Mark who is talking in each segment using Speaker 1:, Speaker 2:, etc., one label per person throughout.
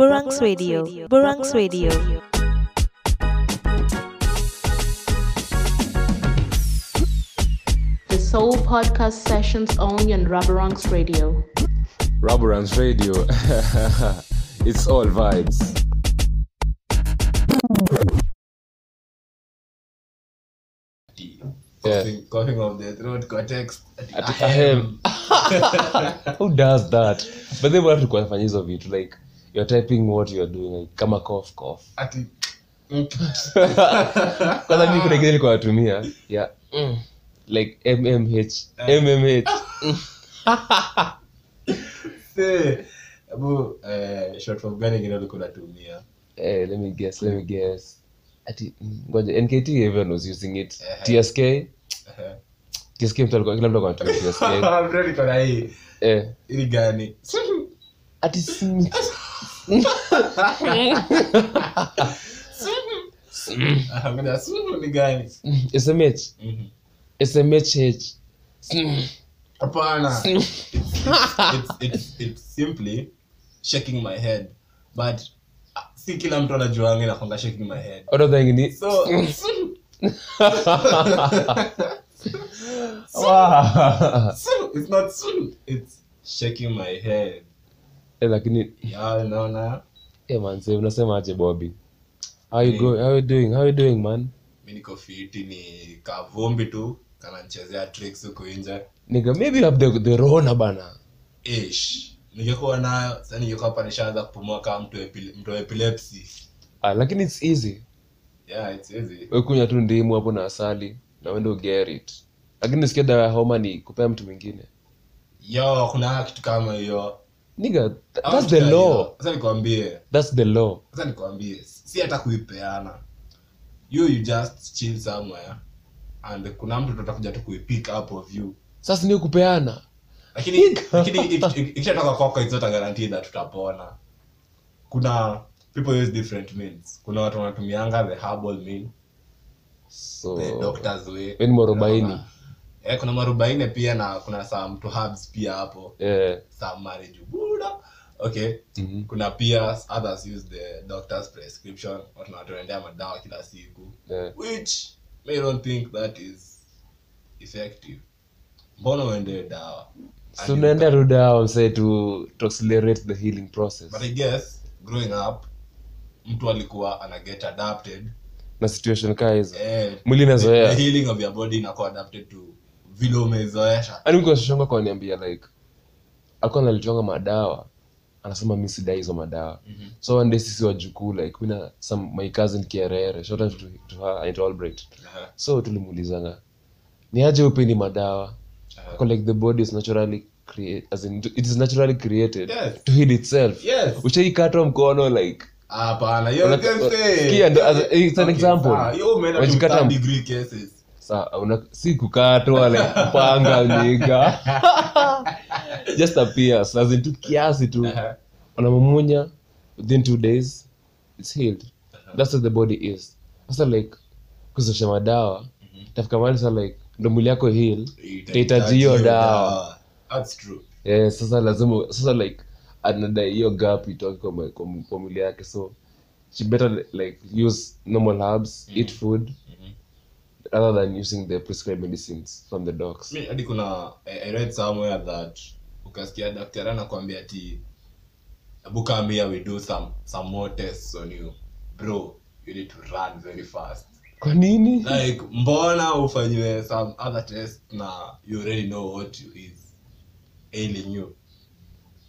Speaker 1: Burangs Radio. Burangs Radio.
Speaker 2: The Soul Podcast sessions only on Rubberonks Radio.
Speaker 3: Rubberance Radio. it's all vibes. Yeah.
Speaker 4: coughing, coughing off the throat context
Speaker 3: Ati ahem. Who does that? But they then watu kufanya hizo vitu like you're typing what you're doing like kama cough cough.
Speaker 4: ati
Speaker 3: Kwanza mimi kuna kile nilikuwa natumia yeah. Mm. Like MMH. MMH.
Speaker 4: se abu eh, short form gani ingine ulikuwa unatumia
Speaker 3: Eh, let me guess, let me guess. Ati mm, ngoja NKT even was using it.
Speaker 4: Eh.
Speaker 3: TSK. TSK mtu alikuwa kila mtu alikuwa anatumia TSK.
Speaker 4: Bro, niko hii
Speaker 3: Eh.
Speaker 4: ili gani
Speaker 3: Ati s-
Speaker 4: Ah, ngoja, sumu ni gani
Speaker 3: SMH.
Speaker 4: Mhm.
Speaker 3: SMHH.
Speaker 4: hapana it's, it's, it's, it's simply shaking my head but ah, si kila mtu anajuanga inakwanga shaking my head
Speaker 3: What other thing ni?
Speaker 4: so
Speaker 3: Wow.
Speaker 4: it's not soon it's shaking my head
Speaker 3: Eh, lakini eh man, unasemaje bobi? How you go, How you doing? How you doing man?
Speaker 4: mi niko fiti ni kavumbi tu kananchezea tricks huko nje
Speaker 3: nika maybe have the, the Rona bana.
Speaker 4: ish ningekuwa nayo sasa ningekuwa hapa nishaanza kupumua kama mtu mtu epilepsy
Speaker 3: Ah, lakini it's easy.
Speaker 4: yeah it's easy
Speaker 3: Wewe kunywa tu ndimu hapo na asali na uende get it. Lakini sikia dawa ya homa ni kupea mtu mwingine.
Speaker 4: yo kuna kitu kama hiyo
Speaker 3: Nigga, that's the law.
Speaker 4: sasa nikwambie.
Speaker 3: That's the law.
Speaker 4: sasa nikwambie. Si hata kuipeana you you just chill somewhere. And kuna mtu tutakuja tu kuipick up of you.
Speaker 3: Sasa ni kupeana.
Speaker 4: lakini lakini if- if- ikishatoka kwako it's not a guarantee that tutapona. Kuna people use different means. Kuna watu wanatumianga the herbal mean
Speaker 3: So,
Speaker 4: the doctor's way.
Speaker 3: ni mwarobaini.
Speaker 4: Eh, kuna marubaine pia na kuna some to hubs pia hapo
Speaker 3: yeah.
Speaker 4: some marriage buda okay
Speaker 3: Mhm.
Speaker 4: kuna pia others use the doctor's prescription watunatuendea madawa kila siku
Speaker 3: yeah.
Speaker 4: which may don't think that is effective mbona uende dawa
Speaker 3: So unaenda tu say to to accelerate the healing process.
Speaker 4: but i guess growing up mtu alikuwa ana get adapted
Speaker 3: Na situation kaa hizo.
Speaker 4: eh,
Speaker 3: Mwili inazoea.
Speaker 4: the healing of your body inakuwa adapted to vile umezoesha.
Speaker 3: Yaani mko kwa niambia like alikuwa analitwanga madawa anasema mi sidai hizo madawa. So one day sisi wajukuu like mina some my cousin kierere shout out to, to her and Albright
Speaker 4: Aha,
Speaker 3: so tulimuulizanga ni aje upendi madawa?
Speaker 4: Aha.
Speaker 3: Kwa like the body is naturally create as in it is naturally created
Speaker 4: Yes.
Speaker 3: to heal itself.
Speaker 4: Yes.
Speaker 3: ushaikatwa mkono like
Speaker 4: hapana hiyo
Speaker 3: it's an example. Wajikata-
Speaker 4: third degree cases
Speaker 3: sa una, si kukatwa like kupanga niga just appears as in tu kiasi tu.
Speaker 4: Aha.
Speaker 3: unamumunya within two days it's healed. That's what the body is. Sasa like kuzosha madawa tafika mali sa like ndo mwili yako heal itahitaji hiyo dawa.
Speaker 4: That's true.
Speaker 3: yeah, sasa lazima sasa like anadai hiyo gap itoke kwa, mwili yake. So she better like use normal herbs eat food rather than using the prescribed medicines from the docs.
Speaker 4: Mi- hadi kuna I, I read somewhere that ukasikia daktari anakuambia ati "Hebu come we do some some more tests on you. Bro you need to run very fast.
Speaker 3: Kwa nini?
Speaker 4: Like mbona ufanyiwe some other test na you already know what you is. Ailing you.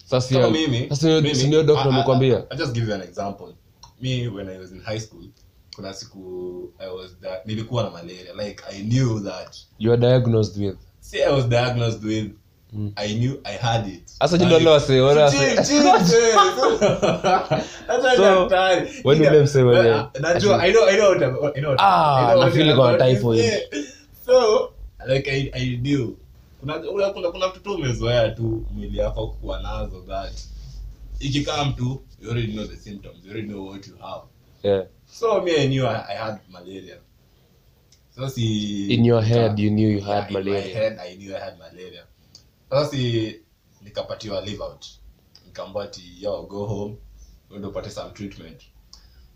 Speaker 3: Sasa
Speaker 4: mimi
Speaker 3: sasa hiyo-
Speaker 4: mimi-
Speaker 3: si ndio doctor
Speaker 4: I- I- just give you an example. Me when i was in high school kuna siku i was da- nilikuwa na malaria. Like i knew that.
Speaker 3: You are diagnosed with?
Speaker 4: See i was diagnosed with. I knew i had it.
Speaker 3: Sasa nyinyi leo wase- wale wase-. So, ndio ule msee mwenye-
Speaker 4: Uh, najua i know i know what I'm- I know what-
Speaker 3: Ah,
Speaker 4: I know
Speaker 3: na
Speaker 4: what
Speaker 3: feel
Speaker 4: I'm
Speaker 3: na
Speaker 4: about to
Speaker 3: typhoid.
Speaker 4: say. so like i i knew. Kuna kuna kuna, kuna mtoto umezoea tu mwili yako kuwa nazo that. Ikikaa mtu you already know the symptoms you already know what you have
Speaker 3: yeah.
Speaker 4: so me i knew i, I had malaria. So si
Speaker 3: in your head you knew you
Speaker 4: Yeah,
Speaker 3: malaria.
Speaker 4: in my head, I knew I had malaria. Sasa si nikapatiwa leave out. Nikaambiwa ati yo go home. Uende upate some treatment.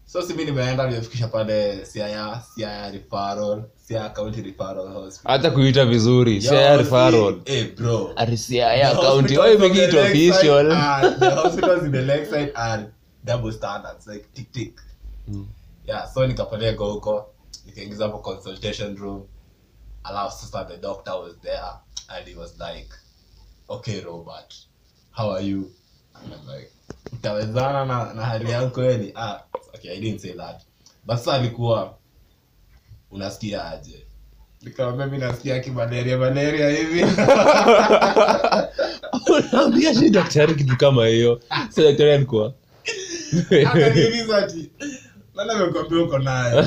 Speaker 4: So si mi nimeenda nimefikisha pale siaya siaya referral siaya county referral hospital.
Speaker 3: Hata kuita vizuri
Speaker 4: Siaya
Speaker 3: referral.
Speaker 4: eh, bro.
Speaker 3: Ari
Speaker 4: Siaya
Speaker 3: county why make it official.
Speaker 4: the hospitals in the lakeside are double standards like tick tick
Speaker 3: Mm.
Speaker 4: yeah so nikapeleka huko nikaingiza hapo consultation room. Alafu sasa the doctor was there and he was like okay robert how are you? And I'm like utawezana na, na hali yako kweli? Ah okay i didn't say that. But sasa alikuwa unasikia aje? Nikamwambia mi nasikia kimalaria malaria hivi.
Speaker 3: Unaambia shi daktari kitu kama hiyo. So daktari alikuwa?
Speaker 4: Akaniuliza ati nani amekwambia uko nayo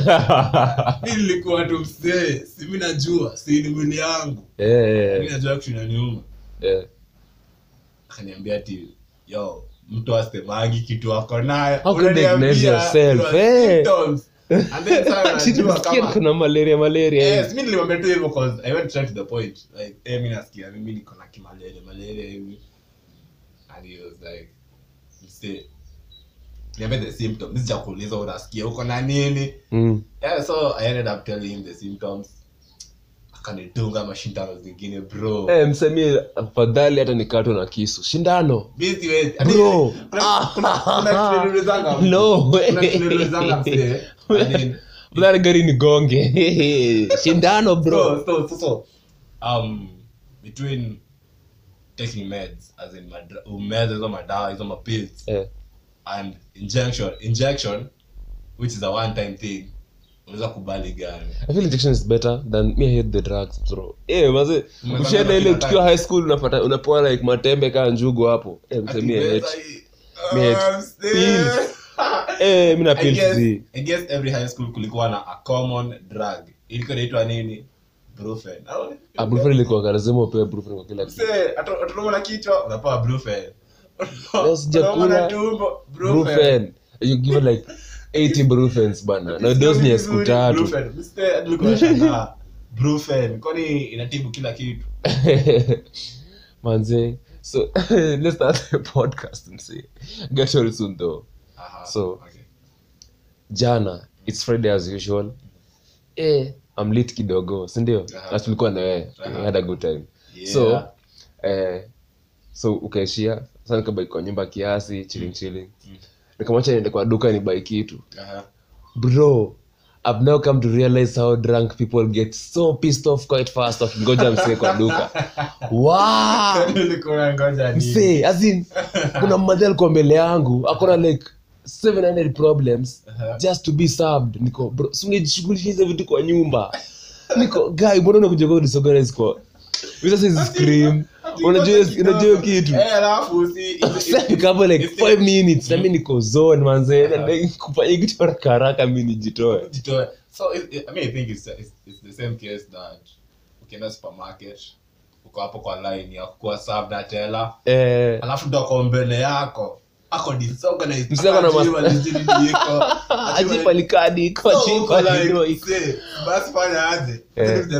Speaker 4: mi nilikuwa tu msee si mi najua si ni mwili yangu.
Speaker 3: Eh,
Speaker 4: mi najua kushina nyuma
Speaker 3: eh.
Speaker 4: akaniambia ati yo mtu asemagi kitu ako nayo
Speaker 3: eh? kuna malaria malaria
Speaker 4: nilimwambia tu hivyo I went straight to the point. Like, eh, mi nasikia mimi niko na kimalaria malaria hivi. And he was like msee niambia the symptoms sijakuuliza unasikia uko na nini
Speaker 3: Mm.
Speaker 4: yeah so i ended up telling him the symptoms akanitunga mashindano zingine bro
Speaker 3: hey, msemie afadhali hata nikatwa na kisu shindano
Speaker 4: Busy with- hadi-
Speaker 3: Bro.
Speaker 4: kuna- kuna- kuna kitu niliulizanga mtu.
Speaker 3: No way.
Speaker 4: Kuna kitu niliulizanga msee. And then-
Speaker 3: Fulani gari ni gonge shindano bro
Speaker 4: so, so, so, um, between taking meds as in meds hizo madawa hizo mapills
Speaker 3: eh.
Speaker 4: And injection injection which is a one time thing unaweza kubali gani
Speaker 3: I feel injection is better than me hate the drugs bro. Eh, maze ushaenda ile tukiwa high school unapata unapewa like matembe kaa njugu hapo. Eh, mse me hate. Me hate pills. Eh, mimi na pills.
Speaker 4: I guess every high school kulikuwa na a common drug ilikuwa inaitwa nini brufen
Speaker 3: ilikuwa lazima upewe Brufen kwa kila kitu.
Speaker 4: atunuma na kichwa unapewa brufen
Speaker 3: Leo sijakula
Speaker 4: Unauma na tumbo brufen
Speaker 3: Brufen. You give like 80 Brufens bana. Na dose ni siku tatu.
Speaker 4: Brufen. Mste, hadi nilikuwa nashangaa. Brufen. kwani inatibu kila kitu
Speaker 3: Manze. So let's start the podcast and say get well soon though.
Speaker 4: Aha,
Speaker 3: So,
Speaker 4: okay.
Speaker 3: jana it's friday as usual eh, I'm lit kidogo na tulikuwa na wewe had a good time
Speaker 4: Yeah.
Speaker 3: so eh, so ukaishia sasa nikabai kwa nyumba kiasi chilling chilling. Nikamwacha niende kwa duka ni bai kitu bro I've now come to realize how drunk people get so pissed off quite fast of ngoja msee kwa duka. As in kuna mmadhi alikuwa mbele yangu akona like 700 problems just to be served. Niko bro hizo vitu kwa nyumba? Niko guy mbona unakuja kwa disorganize kwa Mimi sasa scream unajua unajua kitu.
Speaker 4: Eh, alafu usi-
Speaker 3: sasa nikapo like
Speaker 4: isi-
Speaker 3: 5 minutes. Na niko zone manze. Kufanya kitu haraka haraka mimi nijitoe.
Speaker 4: So it, it, i mean i think it's, it's, it's the same case that ukienda supermarket uko hapo kwa line ya kuwa served na
Speaker 3: eh.
Speaker 4: Alafu ndo ako mbele yako ako disorganized
Speaker 3: Msee na
Speaker 4: Hata
Speaker 3: mas-
Speaker 4: ajui walijini liko. Ajui
Speaker 3: ajipa likadi kwa
Speaker 4: So,
Speaker 3: chini
Speaker 4: uko
Speaker 3: kwa
Speaker 4: like,
Speaker 3: hilo iko
Speaker 4: "See, basi fanya aje.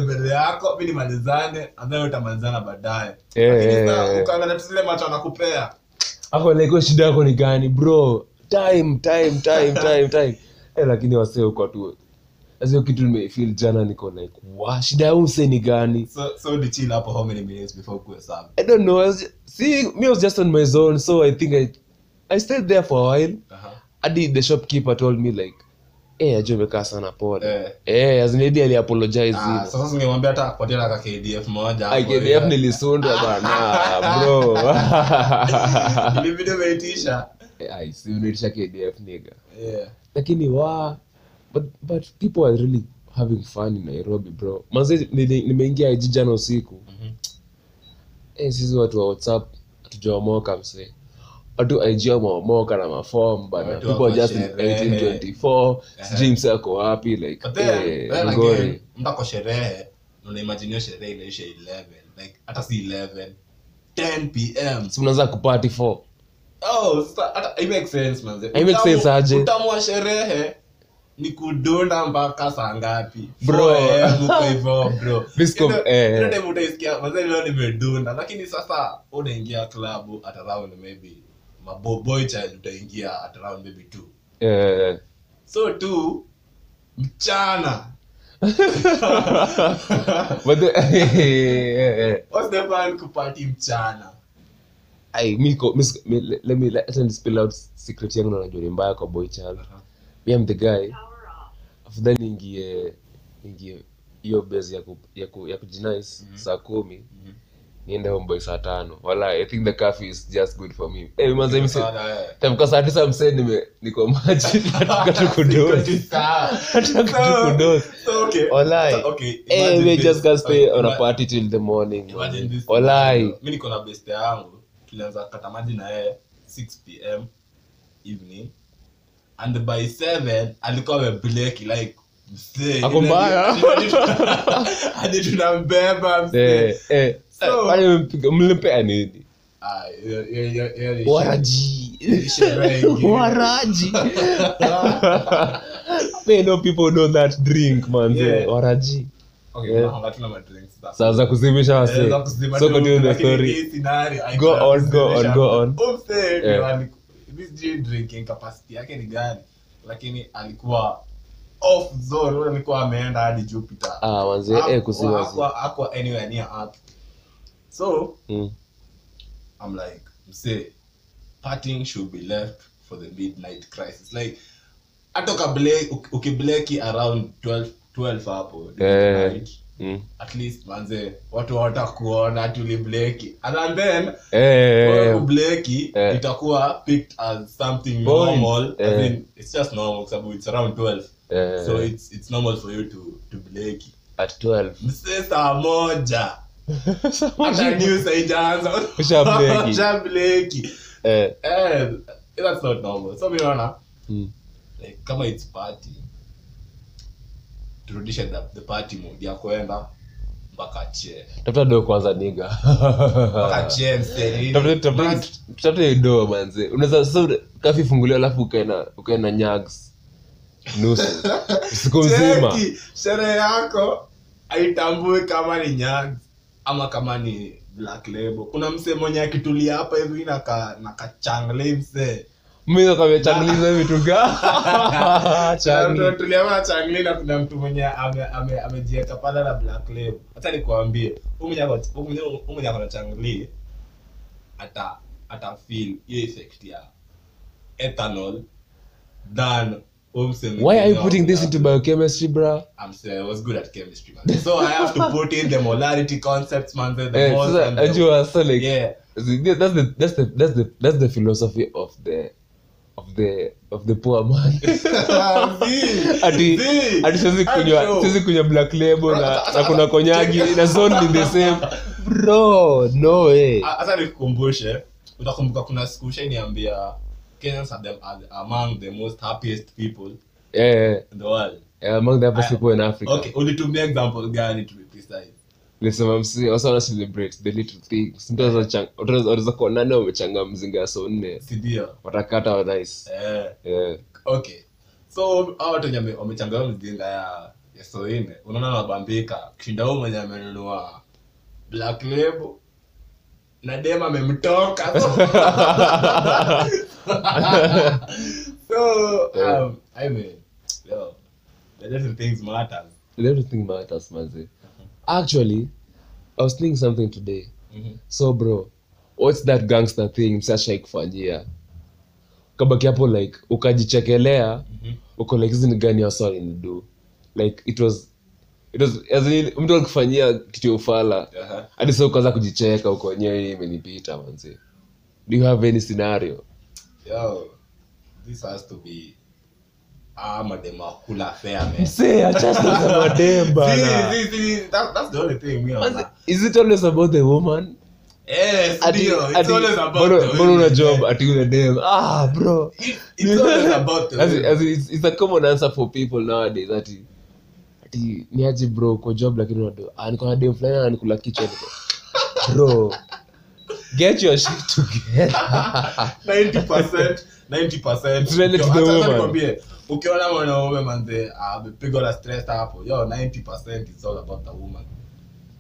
Speaker 4: Mbele yako mi nimalizane ambayo utamalizana baadaye. Lakini sasa ukaangalia zile macho anakupea
Speaker 3: hapo like shida yako ni gani bro? Time time time time time. Eh lakini wasee uko tu. Hiyo kitu nimefeel jana niko like wa shida ya umse ni gani?
Speaker 4: So so ulichill hapo how many minutes before kuwe served
Speaker 3: i don't know I was, see me was just on my zone so i think i i stayed there for a while.
Speaker 4: Aha.
Speaker 3: hadi the shopkeeper told me like eh ajua umekaa sana pole.
Speaker 4: Eh.
Speaker 3: eh as maybe ali apologize
Speaker 4: Ah, sasa singemwambia hata kupatia na KDF moja hapo,
Speaker 3: IKDF nilisundwa bana bro.
Speaker 4: Ilibidi umeitisha
Speaker 3: ai si unitisha KDF nigga.
Speaker 4: Yeah.
Speaker 3: Lakini wa but, but people are really having fun in nairobi bro. Manze nimeingia jana usiku.
Speaker 4: -hmm.
Speaker 3: eh, sisi watu wa whatsapp hatujaomoka msee watu ig mamoka na mafom bana people just in
Speaker 4: sherehe.
Speaker 3: 1824 sijui msee ako wapi like eh, ngori.
Speaker 4: mtu ako sherehe unaimajinio sherehe inaisha 11 like hata si 11 10 pm
Speaker 3: si mnaanza kupati 4
Speaker 4: oh sasa hata it makes sense manze
Speaker 3: It makes
Speaker 4: Utamu-
Speaker 3: sense aje?
Speaker 4: utamu wa sherehe ni kudunda mpaka saa ngapi
Speaker 3: Bro.
Speaker 4: 4 AM uko hivyo bro
Speaker 3: Disco,
Speaker 4: Ile-
Speaker 3: eh.
Speaker 4: leo nimedunda lakini sasa unaingia klabu at around maybe mabo- boy child utaingia at around maybe two.
Speaker 3: Yeah.
Speaker 4: so two mchana.
Speaker 3: But the-
Speaker 4: what's the plan kupati mchana?
Speaker 3: Ai, mi mi mi- le- let me let me spill out secret yangu na najua mbaya kwa boy child. Me am the guy. Afadhali niingie niingie hiyo base ya ku, ya ku, ya kujinice saa kumi niende homeboy saa tano wala i think the cafe is just good for me hey, manze
Speaker 4: mse eh.
Speaker 3: tamka saa tisa msee nime niko maji nataka tu nataka tu
Speaker 4: okay.
Speaker 3: Walai. Eh we just can stay on a party till the morning walai
Speaker 4: mi niko na best yangu tulianza kata maji na yeye 6 pm evening and by 7 alikuwa amebleki like
Speaker 3: Ako mbaya.
Speaker 4: hadi tunambeba msee.
Speaker 3: Nini waraji waraji they know people know that drink man.
Speaker 4: Yeah.
Speaker 3: waraji
Speaker 4: Okay, sasa.
Speaker 3: kuzimisha
Speaker 4: Eh,
Speaker 3: wase
Speaker 4: za kuzima
Speaker 3: so
Speaker 4: tu,
Speaker 3: continue the
Speaker 4: lakini
Speaker 3: story.
Speaker 4: hii scenario, I
Speaker 3: Go
Speaker 4: can't
Speaker 3: on, go on,
Speaker 4: kusemesha.
Speaker 3: go on.
Speaker 4: Huyu msee ndio
Speaker 3: Yeah.
Speaker 4: aliku- mi sijui drinking capacity yake ni gani lakini alikuwa off zone alikuwa ameenda hadi jupiter.
Speaker 3: Ah manze eh kusima si
Speaker 4: Hakuwa- hakuwa anywhere near earth so
Speaker 3: Mm.
Speaker 4: i'm like msee parting should be left for the midnight crisis like hata ukibleki around 12 12 hapo
Speaker 3: yeah.
Speaker 4: night,
Speaker 3: Mm.
Speaker 4: at least manze watu watakuona tulibleki and then
Speaker 3: eh eh, eh
Speaker 4: kubleki
Speaker 3: Eh.
Speaker 4: itakuwa picked as something
Speaker 3: Point.
Speaker 4: normal as
Speaker 3: Eh.
Speaker 4: in, it's just normal kwa sababu it's around 12
Speaker 3: eh
Speaker 4: so it's it's normal for you to to bleki
Speaker 3: at 12
Speaker 4: mse saa moja hata news haijaanza.
Speaker 3: Ushableki.
Speaker 4: Ushableki.
Speaker 3: eh.
Speaker 4: Eh that's not normal. So mi
Speaker 3: mm.
Speaker 4: like kama it's party turudishe the, the party mood ya kwenda mpaka che.
Speaker 3: Tafuta doo kwanza niga Tafute- tafute manze. Unaweza sasa kafi funguliwa alafu ukaena ukaena nyags. Nusu. Siku mzima
Speaker 4: sherehe yako aitambue kama ni nyag ama kama ni black label. Kuna msee mwenye akitulia hapa hivi naka nakachangle msee.
Speaker 3: Mimi kamechangliza vitu ga Changli.
Speaker 4: na kuna mtu mwenye ame- ame- amejieka pale na black label. Hata nikuambie umwenye mwenye ako- huyu mwenye- huyu mwenye ako na changli ata ata feel hiyo effect ya ethanol than
Speaker 3: why are you putting this into biochemistry bro?
Speaker 4: I'm sorry, I was good at chemistry, man. So I have to put in the molarity concepts, man. The, the
Speaker 3: eh sasa
Speaker 4: and the-
Speaker 3: are so like
Speaker 4: yeah.
Speaker 3: that's the that's the that's the that's the philosophy of the of the of the poor man
Speaker 4: Zii.
Speaker 3: ati kunywa black label na, na kuna konyagi na zone ni the same bro no way
Speaker 4: Hata nikukumbushe, utakumbuka kuna siku ushaniambia Kenyans are, the, are among the most happiest people
Speaker 3: yeah,
Speaker 4: in the world.
Speaker 3: yeah among the happiest
Speaker 4: I-
Speaker 3: people in Africa.
Speaker 4: Okay, ulitumia example gani to be precise?
Speaker 3: lisema msi also wana celebrate the little things. Mtu anaweza chang- watu wanaweza kuwa nane wamechanga mzinga so nne?
Speaker 4: Si
Speaker 3: watakata wa nice
Speaker 4: Eh,
Speaker 3: yeah.
Speaker 4: Okay. So hao watu wenye wame- mzinga ya ya soine, unaona wanabambika kushinda huyu mwenye amenunua black label na dem amemtoka. So um, I mean, yo, the little things matters.
Speaker 3: everything matters manze actually i was thinking something today.
Speaker 4: Mhm.
Speaker 3: so bro what's that gangster thing msashai kufanyia kabaki hapo like ukajichekelea uko like hizi ni gani wasawainidu like it was it was as in, mtu akifanyia kitu ya ufala
Speaker 4: Uh-huh.
Speaker 3: hadi ukaanza kujicheka uko wenyewe imenipita manzi do you have any scenario
Speaker 4: Yo, this has to be ah, madem akula fair, man.
Speaker 3: Say, I just want bana.
Speaker 4: See, see, see, that, that's the only thing me
Speaker 3: is it always about the woman
Speaker 4: Yes,
Speaker 3: Ati-
Speaker 4: ndio, it's
Speaker 3: ati-
Speaker 4: always about
Speaker 3: mbona-
Speaker 4: the
Speaker 3: mbona una job ati ule dem ah bro
Speaker 4: It's always about the women.
Speaker 3: as in, it's, it's a common answer for people nowadays ati ati niaje bro kwa job lakini unado ah niko na dem fulani ananikula kichwa niko bro get your shit together.
Speaker 4: 90%, 90%.
Speaker 3: It's related to
Speaker 4: Ukio-
Speaker 3: the
Speaker 4: hata
Speaker 3: woman.
Speaker 4: nikwambie, ukiona mwanaume manze amepigwa na stress hapo yo 90% it's all about the woman.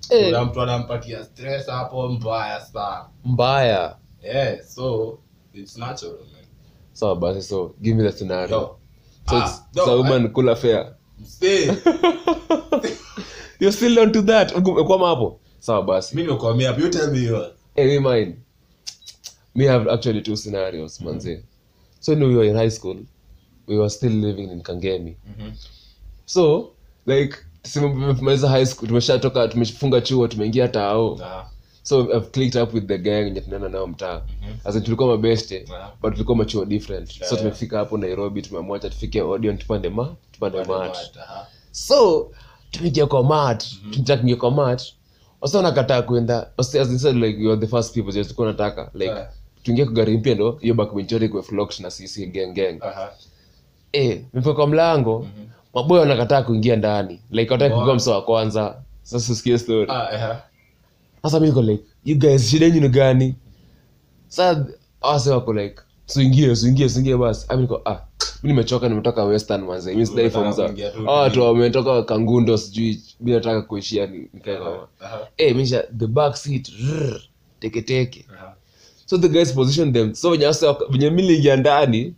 Speaker 3: Hey.
Speaker 4: kuna mtu anampatia stress hapo mbaya sana.
Speaker 3: Mbaya.
Speaker 4: Yeah so it's natural man.
Speaker 3: So basi so give me the scenario.
Speaker 4: Yo.
Speaker 3: So
Speaker 4: ah,
Speaker 3: it's,
Speaker 4: no,
Speaker 3: it's a woman kula fair
Speaker 4: stay
Speaker 3: you're still on to that kwama hapo sawa basi
Speaker 4: mimi nimekwamia hapo you tell me yours
Speaker 3: Hey, me mine. Me have actually two scenarios, manze. So when we were in high school, we were still living in Kangemi. So, like, tumemaliza high school, tumeshatoka, tumefunga chuo, tumeingia tao.
Speaker 4: ah
Speaker 3: So I've clicked up with the gang yenye tunaenda nao mtaa. As in tulikuwa mabeste,
Speaker 4: Yeah.
Speaker 3: but tulikuwa machuo different. So
Speaker 4: Yeah.
Speaker 3: tumefika hapo Nairobi, tumeamwacha tufike Odeon tupande ma, tupande mat. so tumeingia kwa mat tunataka kuingia kwa mat wasa nakataa kwenda wasa- as in said, like you are the first people just tulikuwa nataka like
Speaker 4: Yeah.
Speaker 3: tuingie kwa gari mpya ndo hiyo backbench yote kwa flocked na sisi gang gang
Speaker 4: aha
Speaker 3: eh mfika kwa mlango maboya wanakataa kuingia ndani like
Speaker 4: Wow.
Speaker 3: kuwa msa wa kwanza sasa usikie story
Speaker 4: ah aha
Speaker 3: sasa niko like you guys shida yenu ni gani? Sasa wase wako like suingie suingie suingie basi. Ami niko ah mi nimechoka nimetoka western manze mi sidai form za
Speaker 4: kuingia tu.
Speaker 3: Ah watu wametoka kangundo sijui mi nataka kuishia nikaekama nikae kama eh misha the back seat rrr, teke teke.
Speaker 4: Aha
Speaker 3: so the guys position them. So venye venye mimi ndani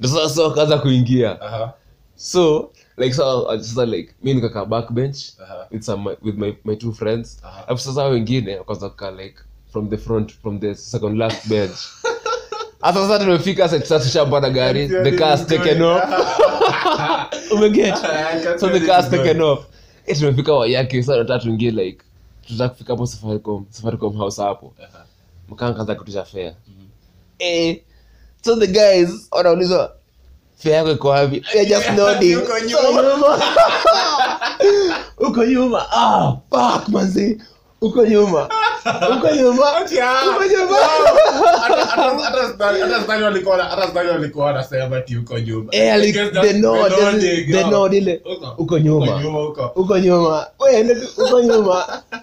Speaker 3: ndo sasa wakaanza kuingia.
Speaker 4: Aha
Speaker 3: so like so sasa like mimi nikakaa backbench.
Speaker 4: Aha
Speaker 3: with some with my, my two friends. Alafu sasa hao wengine wakaanza kukaa like from the front from the second last bench. Hata sasa tumefika sasa sasa tushapanda gari. the car's taken off. Umeget so the car's taken off. Eh tumefika wayake sasa tunataka tuingie like tunataka kufika hapo safaricom safaricom house hapo.
Speaker 4: Aha.
Speaker 3: mkaa kaanza kutisha fare. Eh so the guys wanaulizwa fare yako iko wapi? Just nodding.
Speaker 4: Uko nyuma.
Speaker 3: ah fuck manzi. Uko nyuma. Uko nyuma. Uko nyuma.
Speaker 4: Hata stani walikuwa hata stani walikuwa wanasema ti uko nyuma.
Speaker 3: Ile.
Speaker 4: Uko-
Speaker 3: nyuma.
Speaker 4: uko. Nyuma. Uko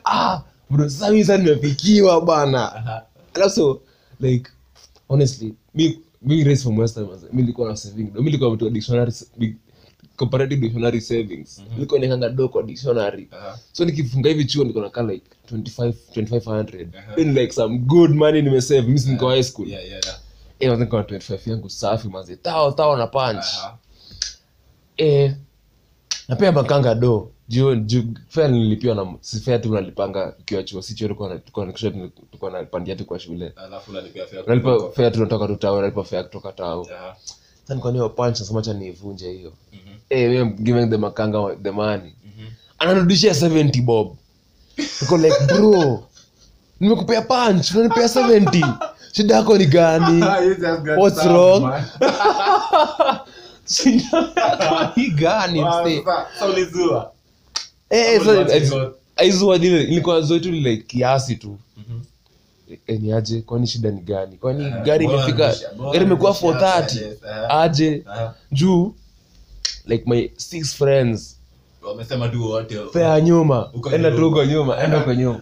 Speaker 3: ah sasa nimefikiwa bana alafu like honestly mi mi race from western manze mi nilikuwa na saving. Do mi nilikuwa mtu wa dictionary comparative dictionary savings. Nilikuwa nikanga do kwa dictionary.
Speaker 4: Aha.
Speaker 3: so nikifunga hivi chuo niko nakaa like 25 2500
Speaker 4: Aha.
Speaker 3: then like some good money nimesave. Mimi si niko high school.
Speaker 4: Yeah, yeah, yeah.
Speaker 3: eh manze niko 25 yangu safi tao tao na punch.
Speaker 4: Aha.
Speaker 3: eh makanga do fare nilipiwa na si fare tu nalipanga ikiwa chuo si chuo tulikuwa tu kwa shule. Nalipa fare tu tao nalipa fare kutoka tao nasema cha niivunje hiyo.
Speaker 4: Mhm.
Speaker 3: eh giving the makanga the money. Ananudishia 70 bob. Niko like bro nimekupea punch unanipea 70 shida yako ni gani? What's wrong? shida yako ni gani msee Eh,
Speaker 4: Hapo
Speaker 3: so
Speaker 4: ni
Speaker 3: it's-
Speaker 4: watu
Speaker 3: aizua lile kiasi tu.
Speaker 4: Mhm.
Speaker 3: Eh, ni aje? Kwani shida ni gani? Kwani
Speaker 4: Eh,
Speaker 3: gari imefika gari imekuwa
Speaker 4: nisha-
Speaker 3: 430
Speaker 4: eh.
Speaker 3: aje? Juu like my six friends.
Speaker 4: Wamesema tu wote.
Speaker 3: Fea nyuma. Enda tu
Speaker 4: nyuma.
Speaker 3: uko nyuma enda uko nyuma.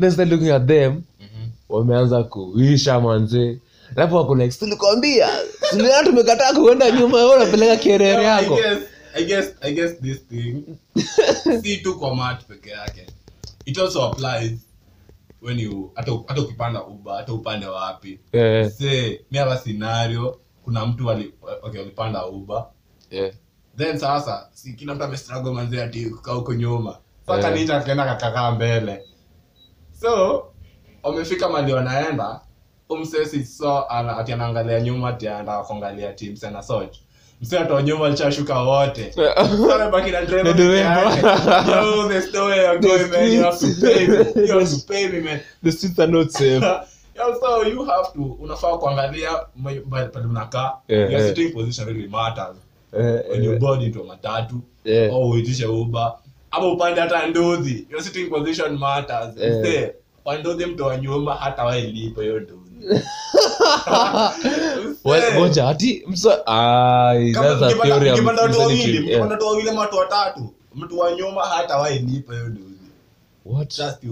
Speaker 3: Then start looking at them.
Speaker 4: Mhm.
Speaker 3: wameanza kuisha manze. Alafu wako like silikwambia tuliona tumekataa kuenda nyuma wewe unapeleka kerere yako.
Speaker 4: guess- I guess- I guess this thing si tu kwa mat peke yake it also applies when you hata ukipanda uba hata upande wapi
Speaker 3: yeah.
Speaker 4: se mi hapa scenario kuna mtu wali, okay, walipanda uba
Speaker 3: yeah.
Speaker 4: then sasa si kila mtu amestrago manzi ati kukaa huko nyuma sasa
Speaker 3: yeah.
Speaker 4: ninja akaenda kakakaa mbele so wamefika mali wanaenda umsesi so ana, ati anaangalia nyuma ati anataka kuangalia teams na soch msee atoa nyuma alishashuka wote. Amebaki na so you have to unafaa kuangalia pale
Speaker 3: Yeah,
Speaker 4: your sitting position really matters. When you board into matatu
Speaker 3: Yeah.
Speaker 4: au uitishe ama upande hata nduthi your sitting position matters.
Speaker 3: Yeah.
Speaker 4: Msee, kwa mtu wa nyuma hata wailipo hiyo Msee,
Speaker 3: ngoja ati msa ai
Speaker 4: kama
Speaker 3: that's a
Speaker 4: mkipanda-
Speaker 3: theory of
Speaker 4: mkipanda watu wawili ama watatu mtu wa nyuma hata wainipa hiyo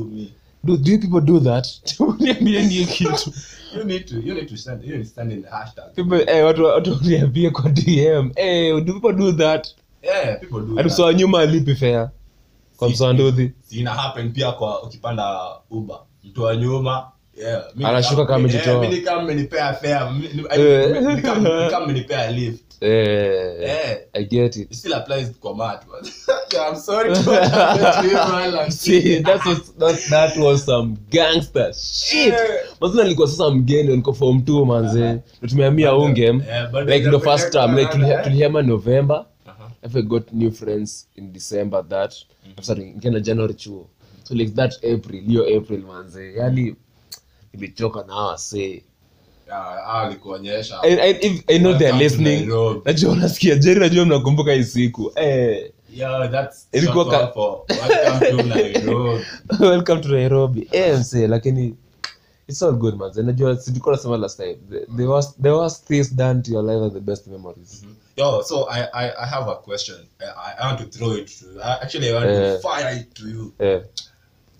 Speaker 4: me.
Speaker 3: Do, do people do that? Niambie kitu.
Speaker 4: You need to you need to stand you need to stand in the hashtag.
Speaker 3: People eh watu watu niambie kwa dm eh do people do that?
Speaker 4: Yeah people do that.
Speaker 3: msa nyuma alipi fare? Kwa
Speaker 4: Si-
Speaker 3: msa nduthi.
Speaker 4: si happen pia kwa ukipanda uba mtu wa nyuma Yeah,
Speaker 3: Anashuka kama amejitoa.
Speaker 4: eh,
Speaker 3: Eh.
Speaker 4: sorry.
Speaker 3: Mazina nilikuwa sasa mgeni niko form t manze. natumeamia ungem.
Speaker 4: Yeah, but
Speaker 3: Like the
Speaker 4: the
Speaker 3: first time like
Speaker 4: project-
Speaker 3: November.
Speaker 4: Uh-huh.
Speaker 3: If I got new friends in December that after nikaenda January chuo. So like that April, hiyo April manze. Yani mm na hawa na
Speaker 4: Yeah.
Speaker 3: I, I, if, I know they're listening. Najua unasikia Jerry, najua mnakumbuka hii siku. Eh,
Speaker 4: Yo, that's
Speaker 3: Ilikuwa ka-
Speaker 4: welcome to Nairobi.
Speaker 3: welcome to Nairobi. Eh, msee, lakini it's all good man. Najua silikuwa nasema last time. The, the worst the worst things done to your life are the best memories.
Speaker 4: Yo, so I, I, I have a question. I, I want to throw it to you. I, actually, I want to fire it to you.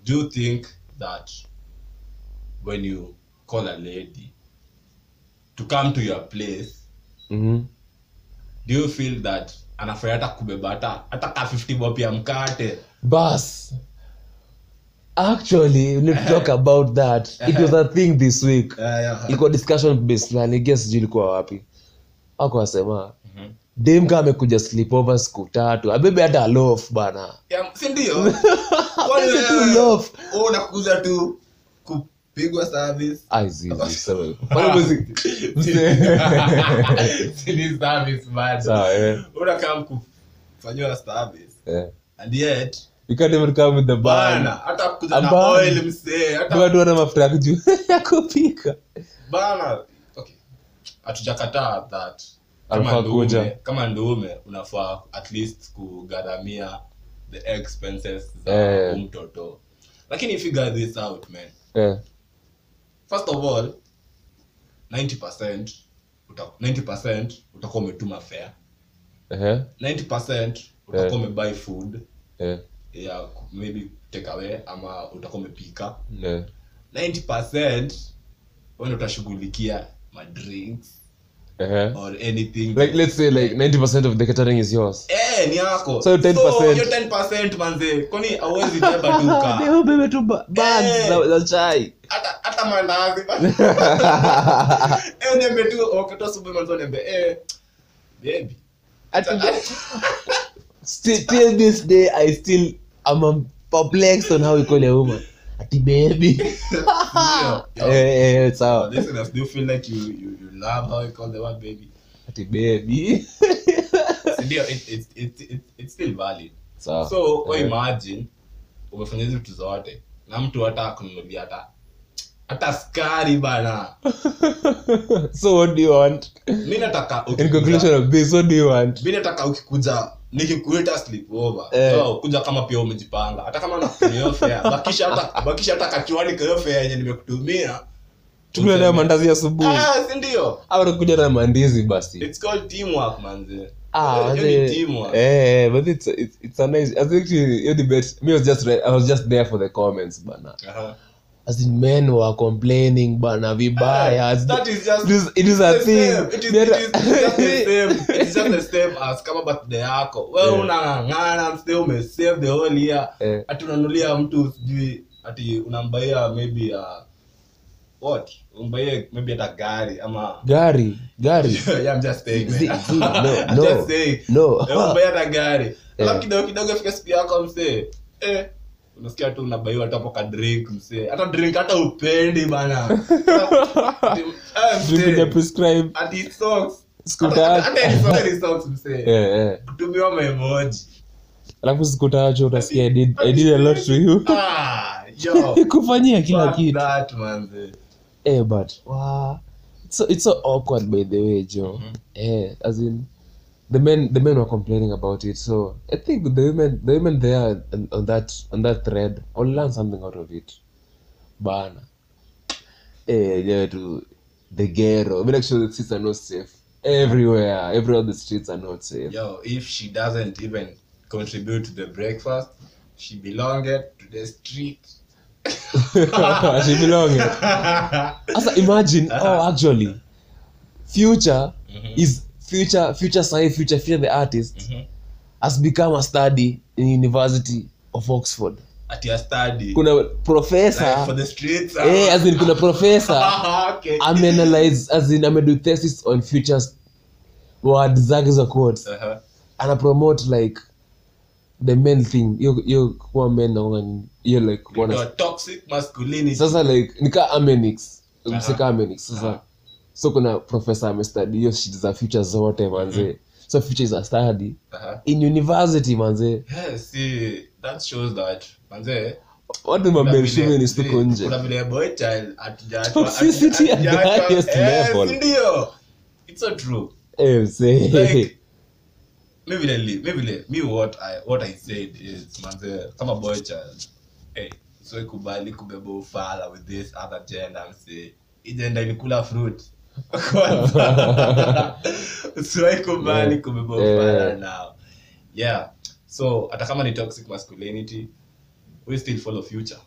Speaker 4: Do you think that when you call a lady to come to your place,
Speaker 3: Mhm.
Speaker 4: do you feel that anafurahi hata kubeba hata hata ka 50 bob ya mkate?
Speaker 3: Bas. Actually, we need to talk about that. It was a thing this week. Ilikuwa discussion based fulani. Guess sijui ilikuwa wapi. Wako wasema dem kama amekuja sleepover siku tatu abebe hata loaf bana
Speaker 4: Yeah, si ndio? Kwani
Speaker 3: Abebe tu
Speaker 4: kupigwa service.
Speaker 3: Ai, zi, zi, sawa. Kwani mwezi- mse-
Speaker 4: Si ni service bado.
Speaker 3: Sawa,
Speaker 4: Unakaa kufanyiwa service. And yet,
Speaker 3: You can't even come with the
Speaker 4: bana, hata kuja
Speaker 3: A
Speaker 4: na oil msee, hata
Speaker 3: Watu wana mafuta ya kuju- ya kupika.
Speaker 4: Bana okay. Hatujakataa that. Kama ndume kama ndume unafaa at least kugharamia the expenses za
Speaker 3: Eh.
Speaker 4: mtoto. Lakini figure this out man
Speaker 3: Eh,
Speaker 4: first of all 90% uta, 90% utakuwa umetuma fare
Speaker 3: ehe,
Speaker 4: 90% utakuwa
Speaker 3: Eh.
Speaker 4: umebuy food
Speaker 3: yeah.
Speaker 4: ya maybe take away ama utakuwa umepika
Speaker 3: yeah.
Speaker 4: 90% wende utashughulikia madrinks
Speaker 3: Ehe.
Speaker 4: or anything.
Speaker 3: Like let's say like 90% of the catering is yours.
Speaker 4: Eh, ni yako.
Speaker 3: So 10%.
Speaker 4: hiyo 10% manze. Kwani hauwezi beba duka
Speaker 3: Leo bebe tu ba- bags
Speaker 4: Eh.
Speaker 3: za- za chai.
Speaker 4: Hata hata mandazi. Eh nembe tu wakati asubuhi manzo nembe eh baby.
Speaker 3: Still till this day i still am perplexed on how you call a woman. Ati baby.
Speaker 4: Yeah, Yo,
Speaker 3: eh eh sawa.
Speaker 4: Listen, do you feel like you you, you love how you call the word baby.
Speaker 3: Ati baby.
Speaker 4: Ndio it, it, it, it, it's still valid.
Speaker 3: So,
Speaker 4: so we
Speaker 3: Eh.
Speaker 4: imagine umefanya hizi vitu zote na mtu hata akununulia hata hata skari bana.
Speaker 3: So what do you want?
Speaker 4: Mi nataka
Speaker 3: in conclusion of this what do you want?
Speaker 4: Mi nataka ukikuja nikikuleta sleepover
Speaker 3: Eh.
Speaker 4: so, kuja kama pia umejipanga. Hata kama nakutumia fare bakisha hata bakisha hata kachuani fare yenye nimekutumia
Speaker 3: tukule nayo mandazi asubuhi
Speaker 4: sindio si ndio
Speaker 3: au kuja na mandizi basi
Speaker 4: it's called teamwork manze
Speaker 3: Ah,
Speaker 4: Hiyo ni
Speaker 3: wazee.
Speaker 4: teamwork
Speaker 3: Eh, but it's it's it's a nice. I think you debate. Me was just I was just there for the comments, bana.
Speaker 4: Aha.
Speaker 3: As in men were complaining, bana vibaya. As
Speaker 4: that is just
Speaker 3: it it is a thing.
Speaker 4: same. It is, it is just the same. It's just the same as kama birthday yako wewe unang'ang'ana msee umesave the whole year ati unanulia mtu sijui ati unambaia maybe uh, what umbaie maybe hata gari ama
Speaker 3: Gari, gari.
Speaker 4: yeah, I'm just saying, man.
Speaker 3: See, see, no,
Speaker 4: I'm
Speaker 3: no,
Speaker 4: just saying.
Speaker 3: no.
Speaker 4: Hata gari alafu kidogo kidogo fika siku yako msee eh unasikia tu unabaiwa tu hapo ka drink msee hata drink hata upendi bana Ati- msee.
Speaker 3: Drink the prescribe.
Speaker 4: Ati socks.
Speaker 3: Siku
Speaker 4: Hata-
Speaker 3: tatu.
Speaker 4: hata ni socks, ni socks, msee. Kutumiwa maemoji
Speaker 3: Alafu siku utasikia I did a lot to you.
Speaker 4: Ah.
Speaker 3: Kufanyia kila kitu. Eh, but wow. It's so it's so awkward by the way, Joe. Eh, as in the men the men were complaining about it. So I think the women the women there on, on that on that thread will learn something out of it. Bana. Eh, yeah, to the ghetto. Make sure the streets are not safe. Everywhere. Everywhere the streets are not safe.
Speaker 4: Yo, if she doesn't even contribute to the breakfast, she belonged to the street.
Speaker 3: she belong. Asa imagine, oh actually, future is future future Sai future future the artist has become a study in University of Oxford.
Speaker 4: At your study.
Speaker 3: Kuna
Speaker 4: like for the streets
Speaker 3: eh, as in kuna professor.
Speaker 4: Okay.
Speaker 3: Ameanalyze as in amedo thesis on futures word zake za quotes.
Speaker 4: Uh-huh.
Speaker 3: ana promote like the main thing hiyo hiyo kuwa men naona hiyo like kuwa na
Speaker 4: toxic masculinity.
Speaker 3: Sasa like nika amenix msika amenix sasa. Uh-huh. so kuna professor amestudy hiyo shit za future zote manze. So future is a study.
Speaker 4: Uh-huh.
Speaker 3: in university manze.
Speaker 4: Yes see that shows that manze.
Speaker 3: Watu
Speaker 4: kuna stuko
Speaker 3: nje?
Speaker 4: kuna vile boy child hatujaachwa-
Speaker 3: at the highest level.
Speaker 4: ndio? It's so true.
Speaker 3: Eh, msee.
Speaker 4: like mi vile mi vile mi what i what i said is manze kama boy child hey so ikubali kubeba ufala with this other gender and say gender ilikula fruit. Kwanza so ikubali
Speaker 3: Yeah.
Speaker 4: kubeba ufala now. Yeah. So hata kama ni toxic masculinity we still follow future.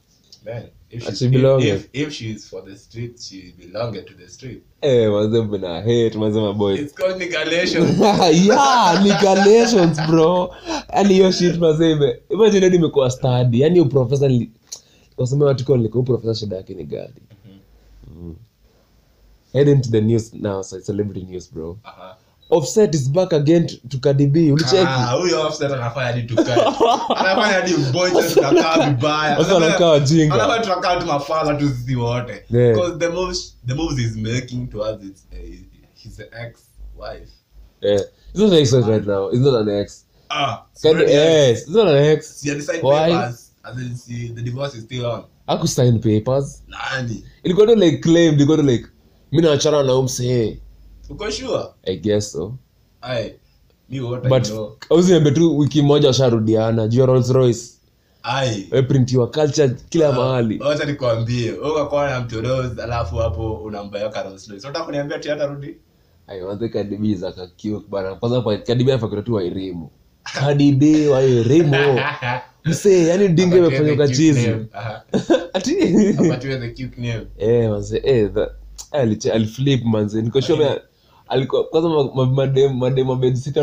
Speaker 4: Man if she's,
Speaker 3: she
Speaker 4: if, if, if she's for the street she belonged to the street.
Speaker 3: Eh, manze mna hate manze maboy
Speaker 4: it's called negation
Speaker 3: yeah negalations bro. Yani hiyo shit mazeme imagine hadi imekuwa study. Yani professor nili- wasema kwa nilikuwa professor shida yake ni gadi. Mm. head into the news now so celebrity news bro.
Speaker 4: Uh-huh.
Speaker 3: Offset is back again to, kadibi ulichekianakaa B ulicheki
Speaker 4: huyo Offset anafanya hadi tukae. Anafanya hadi boys tunakaa vibaya.
Speaker 3: Watu wanakaa wajinga.
Speaker 4: Anafanya tunakaa tu mafala tu sisi wote.
Speaker 3: Yeah.
Speaker 4: Because the moves the moves he's making towards his his ex-wife.
Speaker 3: yeah. it's not an ex right now it's not an ex Cardi,
Speaker 4: sorry,
Speaker 3: yes it's not an ex
Speaker 4: See, the side
Speaker 3: Why?
Speaker 4: papers. As in, see, the divorce is still on.
Speaker 3: aku sign papers
Speaker 4: Nani?
Speaker 3: ilikuwa tu like claim ilikuwa like mi naachana na umsee
Speaker 4: Uko sure?
Speaker 3: i guess so.
Speaker 4: Aye. Me what
Speaker 3: but
Speaker 4: know.
Speaker 3: tu wiki moja washarudiana juu Rolls Royce. Weprintiwa culture kila mahali.
Speaker 4: Wacha nikwambie, ukakuwa na mtu Rose alafu hapo unambayaka Rolls Unataka kuniambia ati hatarudi?
Speaker 3: aiwanze kadibi za kakiwa bana. Kwanza kadibi anafakira tu wairimu kadibi wairimu msee yani
Speaker 4: the cute
Speaker 3: kachizi. ati? Eh manze eh aliflip manze. Niko sure alikuwa kwanza madem madem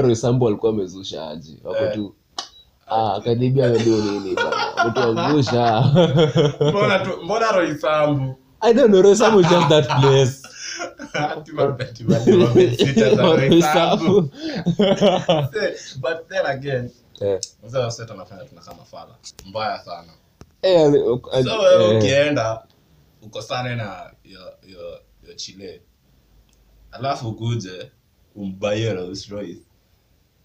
Speaker 3: roy alikuwa amezusha aji wako
Speaker 4: Eh.
Speaker 3: tu ah kadibi nini bana ametuangusha
Speaker 4: mbona tu mbona roisambu
Speaker 3: i don't know roy sambo just that place.
Speaker 4: Ati mabeti wale wamesita za
Speaker 3: Roy
Speaker 4: Roysambu.
Speaker 3: Sambo.
Speaker 4: but then again
Speaker 3: eh.
Speaker 4: anafanya mbaya sana.
Speaker 3: Eh ali- ali-
Speaker 4: so wewe ukienda ukosane na yo yo yo chile alafu ukuje umbaie Rolls Royce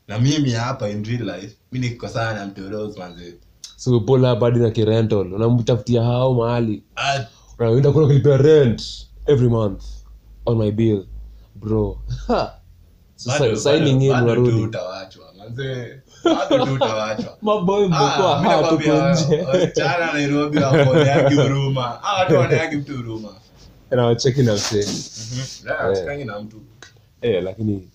Speaker 4: na mimi hapa in real life mi nikikosana na mtu Rolls manze.
Speaker 3: So pull up hadi na kirental. Unamtafutia hao mahali.
Speaker 4: Ah,
Speaker 3: unaenda kuna kulipia rent every month on my bill. Bro. So, signing in unarudi.
Speaker 4: utawachwa manze. Ah, mi
Speaker 3: ha tuko nje.
Speaker 4: wasichana Nairobi wakoneagi huruma. Hawa watu mtu huruma Yeah, wasikangi na mtu
Speaker 3: eh lakini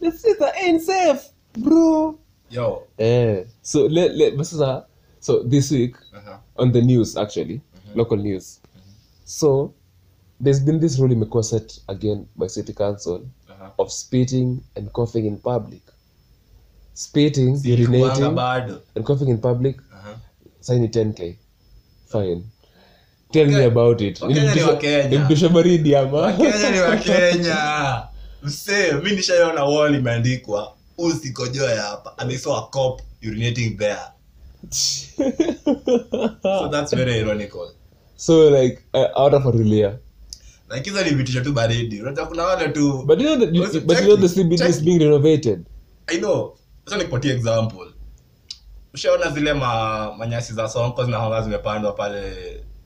Speaker 3: the ain't safe bro.
Speaker 4: Yo.
Speaker 3: Eh so let, let but sasa so this week
Speaker 4: aha,
Speaker 3: on the news actually local news. So there's been this rule imekuwa set again by city council
Speaker 4: aha.
Speaker 3: of spitting and coughing in public. Spitting urinating and coughing in public
Speaker 4: Aha.
Speaker 3: sign 10k fine tell me about it. Impisha baridi ama
Speaker 4: msee mi nishaona wall imeandikwa usikojoe hapa. And I saw a cop urinating there so that's very ironical.
Speaker 3: So like uh, out of a relia
Speaker 4: like hizo ni vitisho tu baridi. Unajua kuna wale tu
Speaker 3: but you know the, you, but you know the CBD is being renovated?
Speaker 4: I know. Sasa nikupatie example. Ushaona zile ma, manyasi za sonko zinahanga zimepandwa pale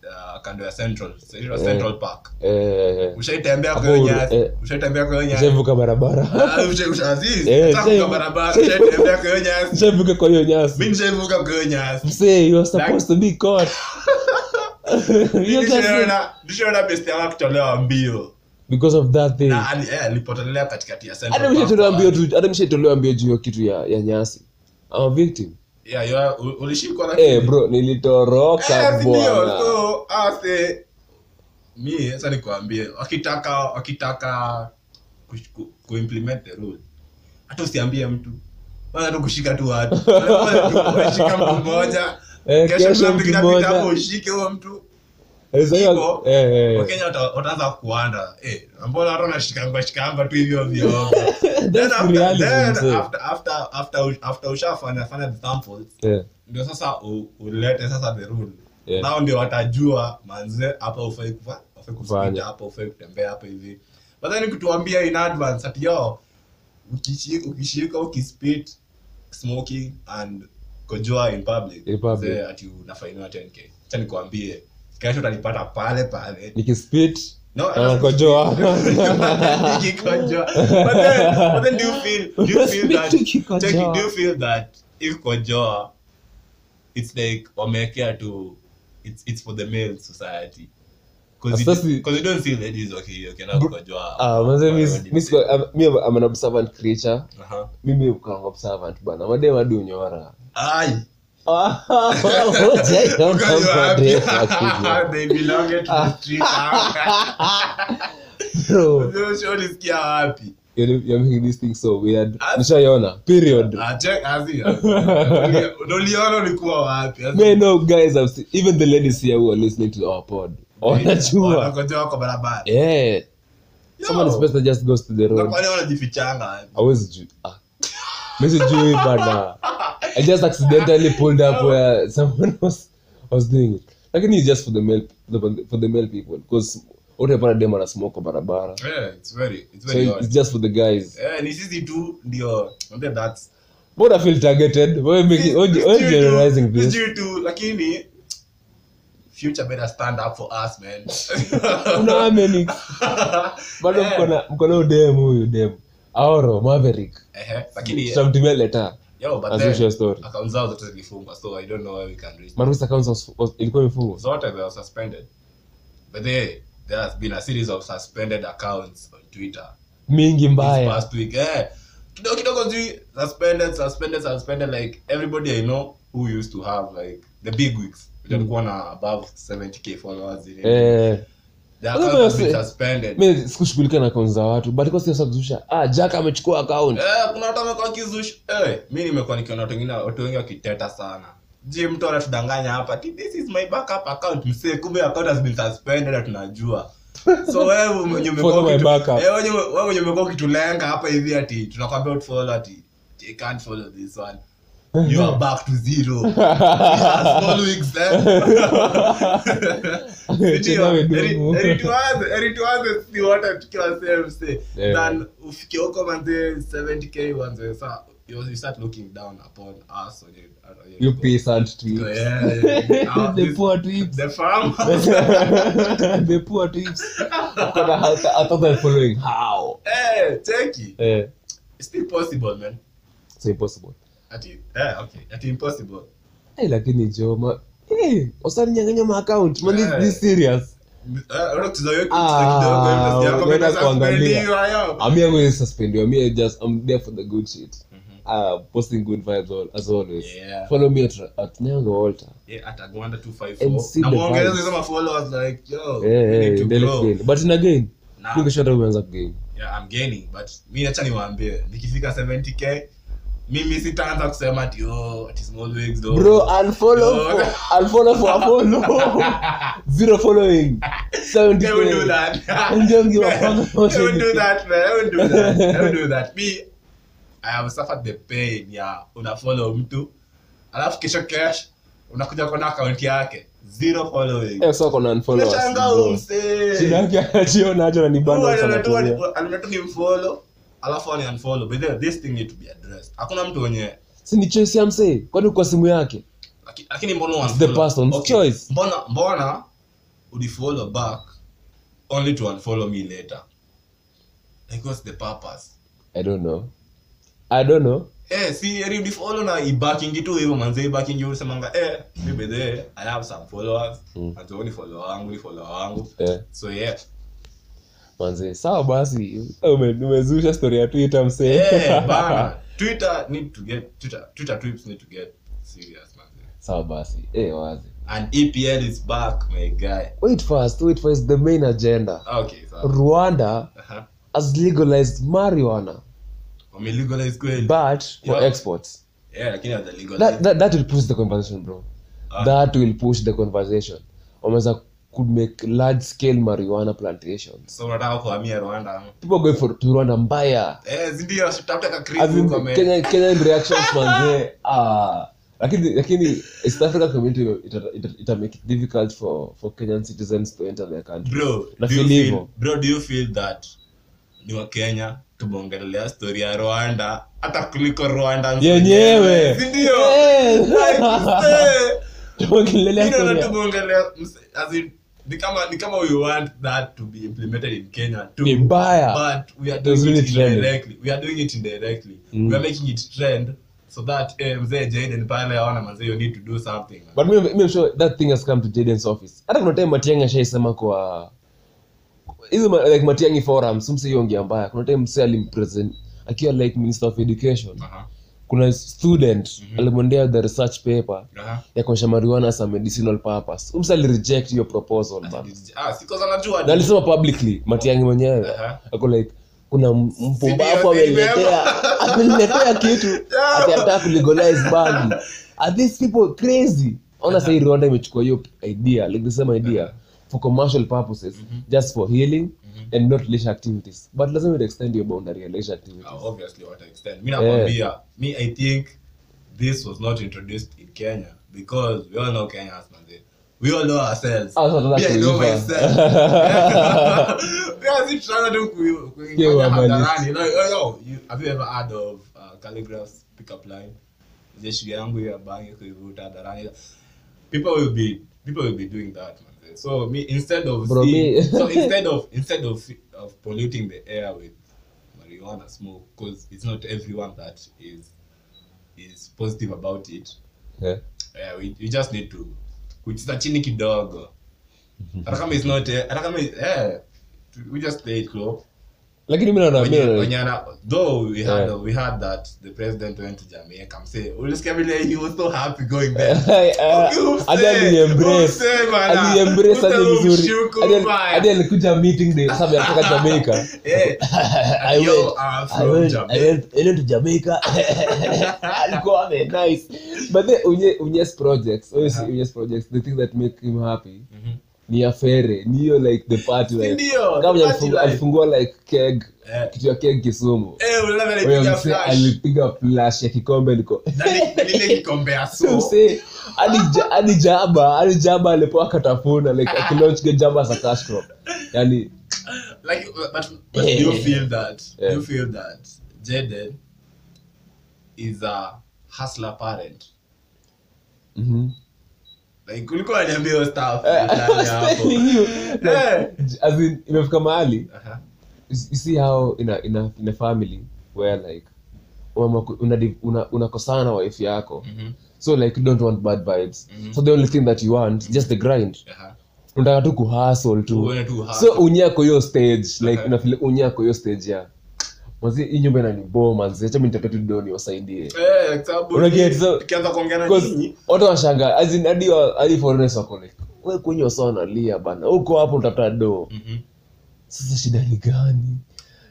Speaker 4: uh, kando ya central. Yeah. central park.
Speaker 3: Eh
Speaker 4: ushaitembea kwa hiyo nyasi.
Speaker 3: eh,
Speaker 4: ushaitembea kwa hiyo nyasi.
Speaker 3: Shavuka barabara.
Speaker 4: Ah,
Speaker 3: Eh,
Speaker 4: nataka barabara. Ushaitembea kwa hiyo nyasi
Speaker 3: kwa hiyo nyasi.
Speaker 4: Nishaivuka kwa hiyo nyasi.
Speaker 3: Say you are supposed to be caught.
Speaker 4: Nishaona- nishaona besti yangu akitolewa mbio.
Speaker 3: Because of that thing.
Speaker 4: Eh, alipotelea katikati ya
Speaker 3: hata tu mbio juu ya kitu ya, ya nyasi. I'm a victim
Speaker 4: Yeah, you are- ulishikwa na
Speaker 3: eh bro nilitoroka
Speaker 4: Eh,
Speaker 3: bwana.
Speaker 4: So, ase mi sasa nikwambie wakitaka wakitaka kush- ku- kuimplement the rule hata usiambie mtu. Bana tu kushika tu watu. Mtu mmoja
Speaker 3: Eh,
Speaker 4: kesho
Speaker 3: mtu
Speaker 4: hapo ushike huo mtu Hivyo,
Speaker 3: eh, eh.
Speaker 4: wakenya wataanza kuanda eh, mbona watu wanashikanga shikanga tu hivyo ovyo ovyo. Then after-
Speaker 3: realism,
Speaker 4: then
Speaker 3: mzee.
Speaker 4: after- after- after- after ushafanya fanya the samples
Speaker 3: Eh,
Speaker 4: ndio sasa u- ulete sasa the rule
Speaker 3: Yeah.
Speaker 4: nao ndio watajua manze hapa ufai kufa ufai
Speaker 3: Kufanya.
Speaker 4: kuspita hapa ufai kutembea hapa hivi but then kutuambia in advance ati yo ukishi- ukishika ukispit smoking and kojoa in public
Speaker 3: In public.
Speaker 4: mzee, ati unafainiwa 10k acha nikwambie kesho utanipata pale pale.
Speaker 3: Nikispit
Speaker 4: No,
Speaker 3: na nakojoa.
Speaker 4: Nikikojoa. But then- but then do you feel- do you feel that-
Speaker 3: Nikikojoa.
Speaker 4: check it, do you feel that if kojoa it's like wamewekea it's, it's for the male society?
Speaker 3: Ah, am- an observant creature. Mimi ukanga observant bana. Madem unyora
Speaker 4: Ai.
Speaker 3: Ah,
Speaker 4: Because you're happy.
Speaker 3: Bro,
Speaker 4: They belong to the street. Sio ulisikia wapi
Speaker 3: you're, you're making this thing so weird nishaiona period
Speaker 4: Ah, check, azi. Uliona ulikuwa wapi
Speaker 3: Man, no, guys, I've seen, even the ladies here who are listening to our pod, wanajua.
Speaker 4: Wanakojoa kwa barabara
Speaker 3: Yeah. Someone is best just goes to the road.
Speaker 4: kwani wanajifichanga?
Speaker 3: Hawezi ju- ah. Mi sijui bana. I just accidentally pulled up where someone was was doing it. Lakini it's just for the male the, for the male people because utapata dem ana smoke kwa barabara.
Speaker 4: Yeah, it's very- it's
Speaker 3: So
Speaker 4: odd.
Speaker 3: it's just for the guys.
Speaker 4: Eh, ni sisi tu ndio mwambie that's-
Speaker 3: But I feel targeted. Why making why generalizing this?
Speaker 4: sisi tu lakini future better stand up for us man
Speaker 3: Kuna ameni. Bado
Speaker 4: Eh.
Speaker 3: mko na mko na udem huyu dem. Aoro Maverick.
Speaker 4: Ehe, lakini
Speaker 3: Tutamtumia letter.
Speaker 4: Yo but
Speaker 3: As
Speaker 4: then
Speaker 3: usual story.
Speaker 4: accounts zao zote zilifungwa so i don't know where we can reach
Speaker 3: Marvis accounts was, was, ilikuwa imefungwa.
Speaker 4: zote they were suspended but they, there has been a series of suspended accounts on twitter
Speaker 3: Mingi
Speaker 4: this past week eh kidogo kidogo zi suspended suspended suspended like everybody i know who used to have like the big wigs which walikuwa na above 70k followers.
Speaker 3: Eh. Mi sikushughulika na akaunti za watu sasa ah jack amechukua akaunti
Speaker 4: eh kuna watu wamekuwa kizush eh mimi nimekuwa nikiona watu wengine watu wengi wakiteta sana. Je mtu anatudanganya hapa? This is my backup account msee. Kumbe account has been suspended na tunajua so wewe mwenye umekuwa eh, wewe mwenye umekuwa ukitulenga hapa hivi ati tunakwambia utfollow ati you can't follow this one you are back to zero. We are followings, eh? Ndio,
Speaker 3: Cheza
Speaker 4: eri-
Speaker 3: midomo.
Speaker 4: eri tuanze- eri tuanze si wote tukiwa same say. Than ufike huko manze 70k uanze sa you you start looking down upon us on your- on your-
Speaker 3: you peasant tweets.
Speaker 4: Yeah, yeah. Now
Speaker 3: the
Speaker 4: this-
Speaker 3: poor tweets.
Speaker 4: the farmers
Speaker 3: the poor tweets. I thought they were following. How?
Speaker 4: Eh cheki
Speaker 3: eh.
Speaker 4: It's still possible man.
Speaker 3: It's impossible
Speaker 4: ati eh okay ati impossible
Speaker 3: lakini joma usani nyanganya man this, this serious
Speaker 4: unaona kucheza hiyo kucheza kidogo hiyo yako
Speaker 3: unaenda
Speaker 4: pesa
Speaker 3: kuangalia.
Speaker 4: suspendiwa yo
Speaker 3: I'm here going suspendiwa me just I'm there for the good shit uh posting good vibes all, as always
Speaker 4: Yeah.
Speaker 3: follow me at, at Nyango Walter
Speaker 4: yeah at Agwanda 254
Speaker 3: see
Speaker 4: na
Speaker 3: the
Speaker 4: muongeze
Speaker 3: vibes.
Speaker 4: hizo followers like yo we need to
Speaker 3: endelee
Speaker 4: grow.
Speaker 3: kugain. but in again
Speaker 4: Nah.
Speaker 3: ningesha umeanza kugain
Speaker 4: yeah, I'm gaining but mi acha niwaambie nikifika 70k mimi sitaanza kusema ati oh ati small wigs though
Speaker 3: bro unfollow for unfollow for a follow. Zero following. 70
Speaker 4: They will do that.
Speaker 3: Don't give a fuck
Speaker 4: They will do that, man. They will do that. They will do that. Me, I have suffered the pain ya. Unafollow mtu alafu kesho kesh unakuja kuona akaunti yake. Zero following.
Speaker 3: Eh so kuna unfollow Shida yake anajiona aje na ni sana tumia.
Speaker 4: alimetu ni mfollow alafu ani unfollow but then this thing need to be addressed. Hakuna mtu wenye
Speaker 3: si ni choice ya msee? Kwani kwa simu yake?
Speaker 4: Laki- lakini mbona unfollow?
Speaker 3: the person's
Speaker 4: Okay,
Speaker 3: choice.
Speaker 4: mbona mbona ulifollow back only to unfollow me later? Like what's the purpose?
Speaker 3: I don't know. I don't know.
Speaker 4: Eh si eri ulifollow na ibakingi tu hivyo manze ibakingi usemanga eh mi bedhe i have some followers.
Speaker 3: Mm.
Speaker 4: atuoni follow wangu ni follow wangu.
Speaker 3: Yeah.
Speaker 4: so yeah
Speaker 3: manze sawa basi ume- umezusha story ya twitter msee.
Speaker 4: Eh bana twitter need to get twitter twitter trips need to get serious man
Speaker 3: sawa basi eh wazi.
Speaker 4: And epl is back my guy.
Speaker 3: Wait first wait first the main agenda.
Speaker 4: Okay so
Speaker 3: rwanda
Speaker 4: uh-huh.
Speaker 3: has legalized marijuana.
Speaker 4: Wamelegalize kweli?
Speaker 3: But for
Speaker 4: Yeah.
Speaker 3: exports.
Speaker 4: Yeah lakini know, legalize
Speaker 3: that, that, that will push the conversation bro. That will push the conversation. Wameweza could make large scale marijuana plantations.
Speaker 4: So unataka kuhamia rwanda
Speaker 3: people going for to rwanda mbaya.
Speaker 4: Eh zindio tutafute ka
Speaker 3: As
Speaker 4: kama
Speaker 3: kenya Kenya, reactions manze ah. Lakini lakini east africa community ita, ita, ita make it difficult for for kenyan citizens to enter their country.
Speaker 4: Bro
Speaker 3: Na
Speaker 4: do
Speaker 3: feel
Speaker 4: feel,
Speaker 3: hivyo.
Speaker 4: bro do you feel that ni wa kenya tumeongelelea story ya rwanda hata kuliko rwanda
Speaker 3: yenyewe.
Speaker 4: Sindio
Speaker 3: Eh.
Speaker 4: Na
Speaker 3: ya-
Speaker 4: tumeongelea ni kama ni kama we want that to be implemented in kenya too.
Speaker 3: Ni mbaya.
Speaker 4: but we are doing
Speaker 3: really
Speaker 4: it
Speaker 3: trending.
Speaker 4: indirectly. We are doing it indirectly. We are making it trend so that eh, mzee jaden pale aona manzee you need to do something
Speaker 3: but me, me sure that thing has come to Jaden's office. Hata kuna time Matiang'i ashaisema kwa hizo like Matiang'i forums mbaya. Kuna time mse alimpresent akiwa like minister of education.
Speaker 4: Aha,
Speaker 3: kuna student alimwendea the research paper
Speaker 4: aha.
Speaker 3: ya kuonyesha marijuana as a medicinal purpose. Umsa alireject hiyo proposal man.
Speaker 4: Ah,
Speaker 3: na alisema publicly Matiang'i mwenyewe.
Speaker 4: Aha.
Speaker 3: ako like kuna
Speaker 4: mpumbafu ameletea
Speaker 3: ameniletea. Kitu. Ati anataka kulegalize bangi are these people crazy? Ona sahii rwanda imechukua hiyo idea like the same idea for commercial purposes just for healing and not leisure activities but lazima it extend your boundary ya leisure activities
Speaker 4: Uh, obviously what I extend. Mi nakwambia, me I think this was not introduced in Kenya because we all know Kenyans, man. We all know ourselves.
Speaker 3: Ah,
Speaker 4: Me, I know myself. Still trying to ku- ku-
Speaker 3: Yeah,
Speaker 4: kufanya
Speaker 3: wabali.
Speaker 4: hadharani. Like, oh, yo, you- have you ever heard of uh, Calligraph's pickup line? Jeshi yangu ya bangi kuivuta hadharani. People will be people will be doing that, man. So me instead of
Speaker 3: Bro,
Speaker 4: seeing-
Speaker 3: me-
Speaker 4: so instead of instead of of polluting the air with marijuana smoke because it's not everyone that is is positive about it
Speaker 3: Yeah.
Speaker 4: uh, we, we just need to kucheza chini kidogo. Hata kama it's not eh, hata kama eh, we just play it low
Speaker 3: lakini mi naona mi
Speaker 4: Wenye-
Speaker 3: naona-
Speaker 4: wenye ana- though we had
Speaker 3: Yeah.
Speaker 4: we had that the president went to Jamaica. Msee ulisikia vile he was so happy going there?
Speaker 3: Hadi aliembrace
Speaker 4: Msee bana.
Speaker 3: hadi vizuri. Hadi- alikuja meeting day sababu anatoka Jamaica. I went, I went, I went, to Jamaica. Alikuwa ame nice. But the Unye, Unye's projects, Unye's projects, the thing that make him happy ni afere, ni hiyo like the party life.
Speaker 4: ndio,
Speaker 3: Kama alifungua like keg,
Speaker 4: Eh.
Speaker 3: kitu ya keg Kisumu.
Speaker 4: Eh, alipiga
Speaker 3: mse
Speaker 4: flash.
Speaker 3: alipiga flash ya kikombe
Speaker 4: lile
Speaker 3: Mse, hadi hadi jaba, hadi jaba alipoa katafuna like akilaunch jaba za cash crop. Yani
Speaker 4: like but, but do you feel that
Speaker 3: Yeah.
Speaker 4: do you feel that Jaden is a hustler parent
Speaker 3: mhm.
Speaker 4: Like ulikuwa
Speaker 3: Eh,
Speaker 4: Eh.
Speaker 3: as in, imefika mahali. You see how in a, in a, in a family where like unakosana una, una, na wife yako.
Speaker 4: Mhm.
Speaker 3: so like you don't want bad vibes. So the only thing that you want just the grind.
Speaker 4: Aha.
Speaker 3: unataka tu kuhustle tu. So unyako hiyo stage like
Speaker 4: Okay.
Speaker 3: unafile unyako hiyo stage ya mazi hii nyumba inanibo manzi. Acha mimi nitapete tu doni wasaidie watu washanga hadi hadi foreigners wako like wewe kunywa sawa nalia bana huko hapo utapata do
Speaker 4: Mhm.
Speaker 3: sasa shida ni gani?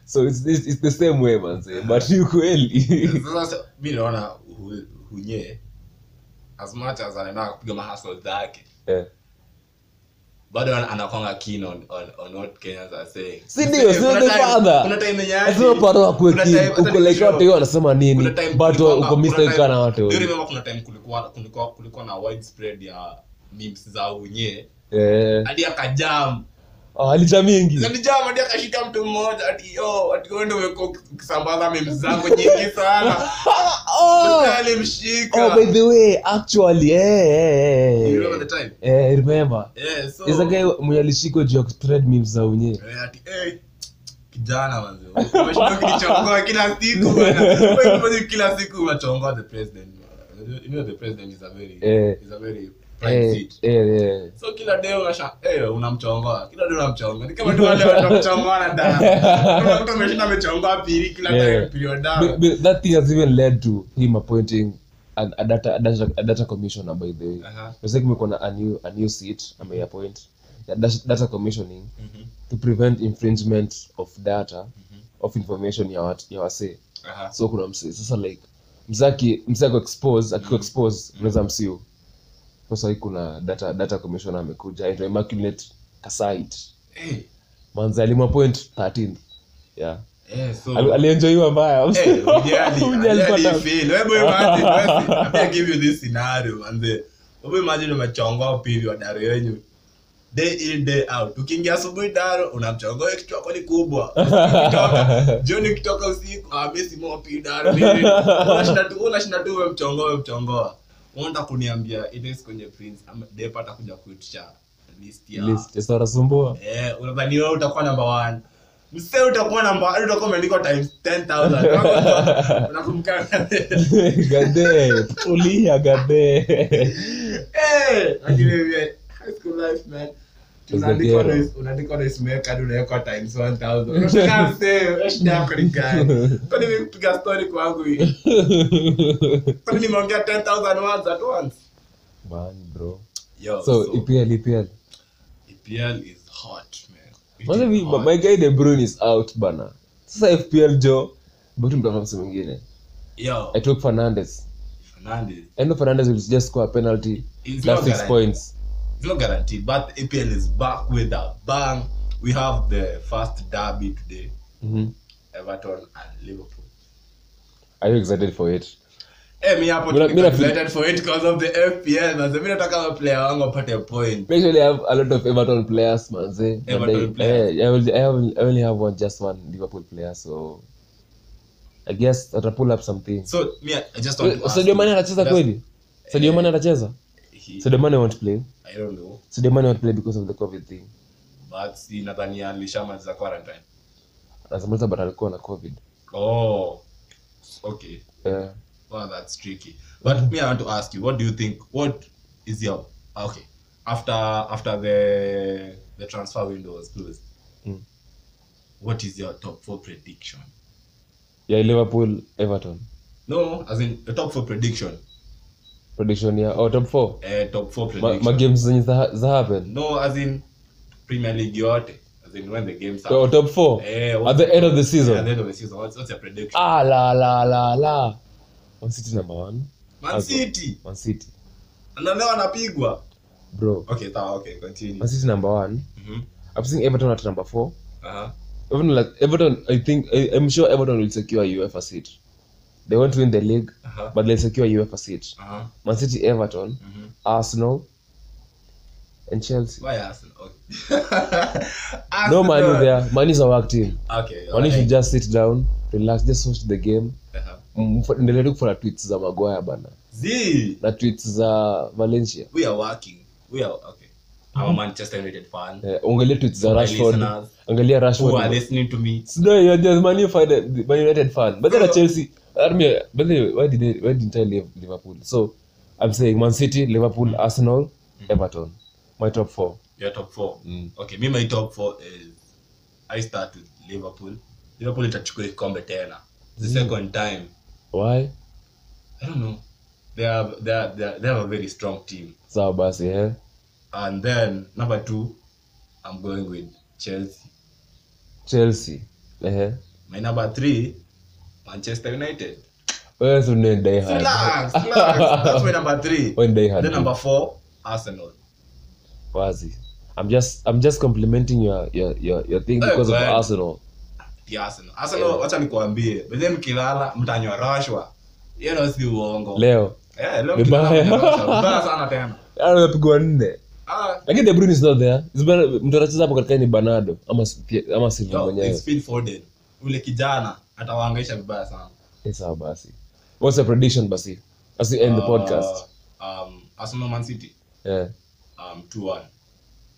Speaker 3: So it's, it's, it's the same way manze but ni kweli.
Speaker 4: Sasa mi naona hunye as much as anaenda kupiga mahasl zake. Bado ana- anakwanga keen on, on, on what Kenyans are saying.
Speaker 3: Si ndio, si the father.
Speaker 4: kuna time yenye
Speaker 3: lazima
Speaker 4: hadi-
Speaker 3: paro akue
Speaker 4: kuna
Speaker 3: kid
Speaker 4: time- hata
Speaker 3: uko like watu hiyo wanasema nini? But uko
Speaker 4: kuna
Speaker 3: mistake watu.
Speaker 4: Do remember kuna time kulikuwa kulikuwa kulikuwa na widespread ya memes za unye
Speaker 3: eh.
Speaker 4: Hadi akajam
Speaker 3: oh, alita mingi.
Speaker 4: Alijam hadi akashika mtu mmoja ati yo ati wewe ndio umekuwa ukisambaza memes zako nyingi sana.
Speaker 3: Oh,
Speaker 4: alimshika.
Speaker 3: Oh by the way actually eh eh,
Speaker 4: you
Speaker 3: eh.
Speaker 4: Remember the time?
Speaker 3: Eh remember.
Speaker 4: Yeah so
Speaker 3: is a guy mwenye alishikwa juu ya kuspread memes za unye
Speaker 4: Eh, ati eh kijana umeshinda kila siku bwana. Wewe kila siku unachongoa the president you know the president is a very is a very prime
Speaker 3: eh eh eh.
Speaker 4: So kila day unasha eh unamchongoa. Kila day unamchongoa. Ni kama tu wale watu kuchongoa kuna mtu ameshinda amechongoa pili kila
Speaker 3: Yeah.
Speaker 4: time period dawa.
Speaker 3: But- but that thing has even led to him appointing an, a, data, a, data, a data commissioner by the way.
Speaker 4: Aha.
Speaker 3: It's like kumekuwa na a new, a new seat ameappoint data, data commissioning to prevent infringement of data of information ya, wat, ya wasee.
Speaker 4: Aha.
Speaker 3: so kuna msee. Sasa like mzaki msee expose akiko expose unaweza msiu sasa hii kuna data data commissioner amekuja aitwa immaculate kasait.
Speaker 4: Eh,
Speaker 3: manzi alimwapoint 13 yeah.
Speaker 4: Eh, so-
Speaker 3: alienjoiwa mbaya.
Speaker 4: Eh, umechongoa yenyu day in day out. Ukiingia asubuhi daro unamchongoa kichwa kwani kubwa. Jioni ukitoka usiku ah mimi si mopi daro unashinda tu unashinda tu unataka kuniambia ile kwenye prince depa atakuja kuitisha list ya
Speaker 3: list ya Sara
Speaker 4: Eh, unadhani wewe utakuwa namba 1. mse utakuwa namba hadi utakuwa umeandikwa times 10000 unakumbuka
Speaker 3: gade ulia gade.
Speaker 4: Eh lakini high school life man
Speaker 3: ghetto.
Speaker 4: na unaandikwa hadi unawekwa times 1000 unashangaa mse wewe shida yako ni gani kwani mimi kupiga story kwangu hii kwani nimeongea 10000 words at once?
Speaker 3: Man bro.
Speaker 4: Yo
Speaker 3: so EPL EPL
Speaker 4: EPL is hot man. It
Speaker 3: Manze
Speaker 4: is
Speaker 3: vi-
Speaker 4: hot.
Speaker 3: my guy De Bruyne is out bana. Sasa FPL jo but mtafuta mtu mwingine?
Speaker 4: Yo.
Speaker 3: I took Fernandes.
Speaker 4: Fernandes.
Speaker 3: Fernandes will just score a penalty. Last
Speaker 4: not
Speaker 3: six
Speaker 4: guaranteed.
Speaker 3: points
Speaker 4: It's not guaranteed, but APL is back with a bang. We have the first derby today,
Speaker 3: Mhm.
Speaker 4: Everton and Liverpool.
Speaker 3: are you excited for it
Speaker 4: Hey, mi hapo excited for it because of the FPL. Manze, mi nataka player wangu apate point.
Speaker 3: Make sure they have a lot of Everton players, manze.
Speaker 4: Everton
Speaker 3: they-
Speaker 4: players.
Speaker 3: eh, I, will, I, will, I only have one, just one Liverpool player, so I guess I'll pull up something.
Speaker 4: So, me, I just want to ask
Speaker 3: Sadio Mane
Speaker 4: does-
Speaker 3: kweli? Sadio Mane anacheza?
Speaker 4: he-
Speaker 3: Sadio Mane won't play.
Speaker 4: I don't know,
Speaker 3: Sadio Mane won't play because of the COVID thing.
Speaker 4: but si nadhani alishamaliza quarantine.
Speaker 3: Anazungumza but alikuwa na COVID.
Speaker 4: Oh, okay.
Speaker 3: Yeah.
Speaker 4: Well, that's tricky. But me, I want to ask you, what do you think? What is your okay after after the the transfer window was closed?
Speaker 3: Mm.
Speaker 4: What is your top four prediction?
Speaker 3: Yeah, Liverpool, Everton.
Speaker 4: No, as in the top four prediction.
Speaker 3: Prediction ya Oh, top 4
Speaker 4: eh, top
Speaker 3: 4
Speaker 4: prediction.
Speaker 3: ma ma games zenye za, za happen.
Speaker 4: no, as in Premier League yote. As in when the games are.
Speaker 3: Oh, top 4
Speaker 4: Eh,
Speaker 3: At the end of the
Speaker 4: yeah,
Speaker 3: season.
Speaker 4: at the end of the season. What's, what's your prediction?
Speaker 3: Ah, la, la, la, la. Man City number 1
Speaker 4: Man City.
Speaker 3: Man City.
Speaker 4: Na leo anapigwa.
Speaker 3: Bro.
Speaker 4: Okay, sawa, okay, continue.
Speaker 3: Man City number 1
Speaker 4: Mhm.
Speaker 3: I'm seeing Everton at number four.
Speaker 4: Uh-huh.
Speaker 3: Everton, like Everton, I think I, I'm sure Everton will secure a UEFA seat. They won't win the league,
Speaker 4: Uh-huh.
Speaker 3: but they'll secure UEFA seat.
Speaker 4: Uh-huh.
Speaker 3: Man City, Everton,
Speaker 4: Mhm.
Speaker 3: Arsenal, and Chelsea.
Speaker 4: Why Arsenal? Okay.
Speaker 3: No money there. Money is our work team.
Speaker 4: Okay.
Speaker 3: Money should just sit down, relax, just watch the game.
Speaker 4: Uh-huh.
Speaker 3: Endelee tu kufuata tweets za Maguire bana
Speaker 4: Z,
Speaker 3: na tweets za Valencia.
Speaker 4: we are working. We are okay. I'm a Manchester United fan.
Speaker 3: Eh, Angalia tweets za
Speaker 4: For my
Speaker 3: Rashford.
Speaker 4: Who are listening to me?
Speaker 3: No, you're just Man U Man United fan. But then
Speaker 4: Bro.
Speaker 3: Chelsea. I but then why did they, why didn't I leave Liverpool? So I'm saying Man City, Liverpool, Arsenal, Everton. My top four.
Speaker 4: Your top four.
Speaker 3: Mm.
Speaker 4: Okay, me my top four is I start with Liverpool. Liverpool itachukua kikombe tena. The second time.
Speaker 3: Why?
Speaker 4: I don't know. They have they are, they, are, they have a very strong team.
Speaker 3: Sawa basi eh.
Speaker 4: And then number two, I'm going with Chelsea.
Speaker 3: Chelsea. Eh.
Speaker 4: My number three, Manchester United.
Speaker 3: Wewe si ni die hard.
Speaker 4: Relax, relax. That's my number three.
Speaker 3: Wewe ni die hard.
Speaker 4: Then number four, Arsenal.
Speaker 3: Wazi. I'm just I'm just complimenting your your your, your thing
Speaker 4: hey,
Speaker 3: because of. Arsenal.
Speaker 4: The Arsenal. Arsenal, wacha nikuambie. Beze mkilala mtanywa rashwa. Hiyo ndio si uongo.
Speaker 3: Leo.
Speaker 4: Eh, leo mkilala mtanywa rashwa. Vibaya sana tena.
Speaker 3: Anapigwa nne.
Speaker 4: Ah,
Speaker 3: Lakini De Bruyne is not there. Mtu anacheza hapo katika ni Bernardo ama ama Silva mwenyewe.
Speaker 4: it's Phil Foden. Ule kijana atawaangaisha vibaya sana.
Speaker 3: Eh, sawa basi. What's the prediction basi? As we end the podcast.
Speaker 4: Uh, um, Arsenal Man City.
Speaker 3: Yeah.
Speaker 4: Um, 2-1.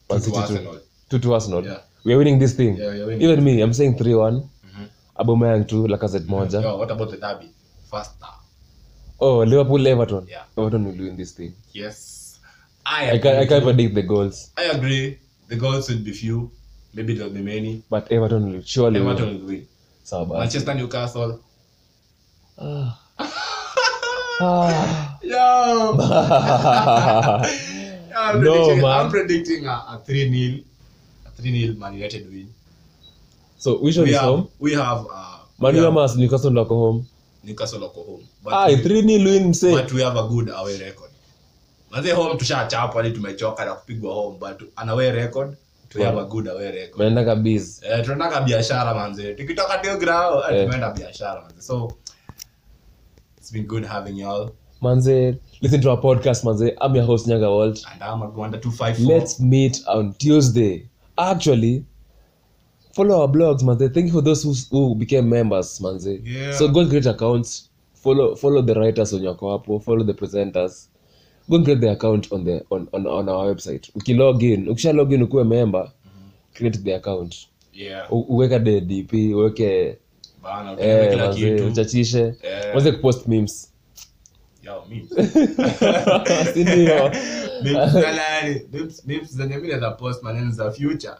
Speaker 3: Man City
Speaker 4: to
Speaker 3: two.
Speaker 4: Arsenal.
Speaker 3: Two to Arsenal.
Speaker 4: Yeah.
Speaker 3: We are winning this thing.
Speaker 4: Yeah, we are winning.
Speaker 3: Even me, I'm saying 3-1.
Speaker 4: Mhm.
Speaker 3: Aubameyang 2, Lacazette.
Speaker 4: Yo, what about the derby? First.
Speaker 3: Oh, Liverpool, Everton.
Speaker 4: Yeah.
Speaker 3: Everton will win this thing.
Speaker 4: Yes. I
Speaker 3: I can't, I can't predict the goals,
Speaker 4: I agree. The goals would be few. Maybe there'll be many.
Speaker 3: but Everton will surely
Speaker 4: Everton will win.
Speaker 3: Sawa basi.
Speaker 4: Manchester Newcastle.
Speaker 3: Ah. Ah.
Speaker 4: Yo. I'm
Speaker 3: No,
Speaker 4: predicting,
Speaker 3: man.
Speaker 4: I'm predicting a, a 3 0 a 3 0 Man United win.
Speaker 3: so which one
Speaker 4: We
Speaker 3: is
Speaker 4: have,
Speaker 3: home?
Speaker 4: we have, uh,
Speaker 3: Man
Speaker 4: we
Speaker 3: U
Speaker 4: have
Speaker 3: Newcastle wako home.
Speaker 4: Newcastle wako home. But,
Speaker 3: Ah,
Speaker 4: we,
Speaker 3: 3 0 win mse.
Speaker 4: but we have a good away record. Manze home tushachapa hadi tumechoka na kupigwa home but an away record we have a good away record
Speaker 3: Umeenda kabiz.
Speaker 4: eh tunataka biashara manze tukitoka tu grao eh,
Speaker 3: Eh.
Speaker 4: tumeenda biashara manze so it's been good having y'all
Speaker 3: Manze, listen to our podcast, manze. I'm your host, Nyaga Walt.
Speaker 4: and I'm Agwanda 254
Speaker 3: Let's meet on Tuesday. Actually, follow our blogs, manze. Thank you for those who, who became members, manze.
Speaker 4: Yeah.
Speaker 3: So go and create accounts. Follow follow the writers on your hapo. Follow the presenters. Go and create the account on the on, on, on our website. ukilogin ukisha login ukuwe member, create the account.
Speaker 4: yeah
Speaker 3: U- Uweka the DP, uweke eh, uchachishe.
Speaker 4: Eh.
Speaker 3: Manze kupost memes.
Speaker 4: yo memes
Speaker 3: Si ndio?
Speaker 4: memes galani memes memes zenye mimi naweza post maneno za future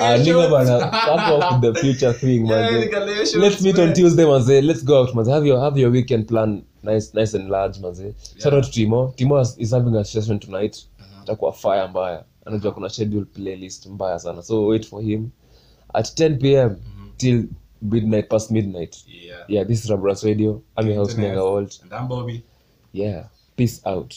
Speaker 3: Ah, nigga bana, fuck off with the future thing, manze. Let's meet on Tuesday, manze. Let's go out, manze. Have your have your weekend plan nice, nice and large, manze. Shout out to Timo. Timo is, is having a session tonight. Itakuwa fire mbaya. Anajua kuna schedule playlist mbaya sana. So wait for him at 10 p.m. till midnight past midnight.
Speaker 4: yeah
Speaker 3: Yeah, this is rabras Radio. I'm your
Speaker 4: Internet.
Speaker 3: Nenga
Speaker 4: and I'm Bobby
Speaker 3: Yeah, peace out.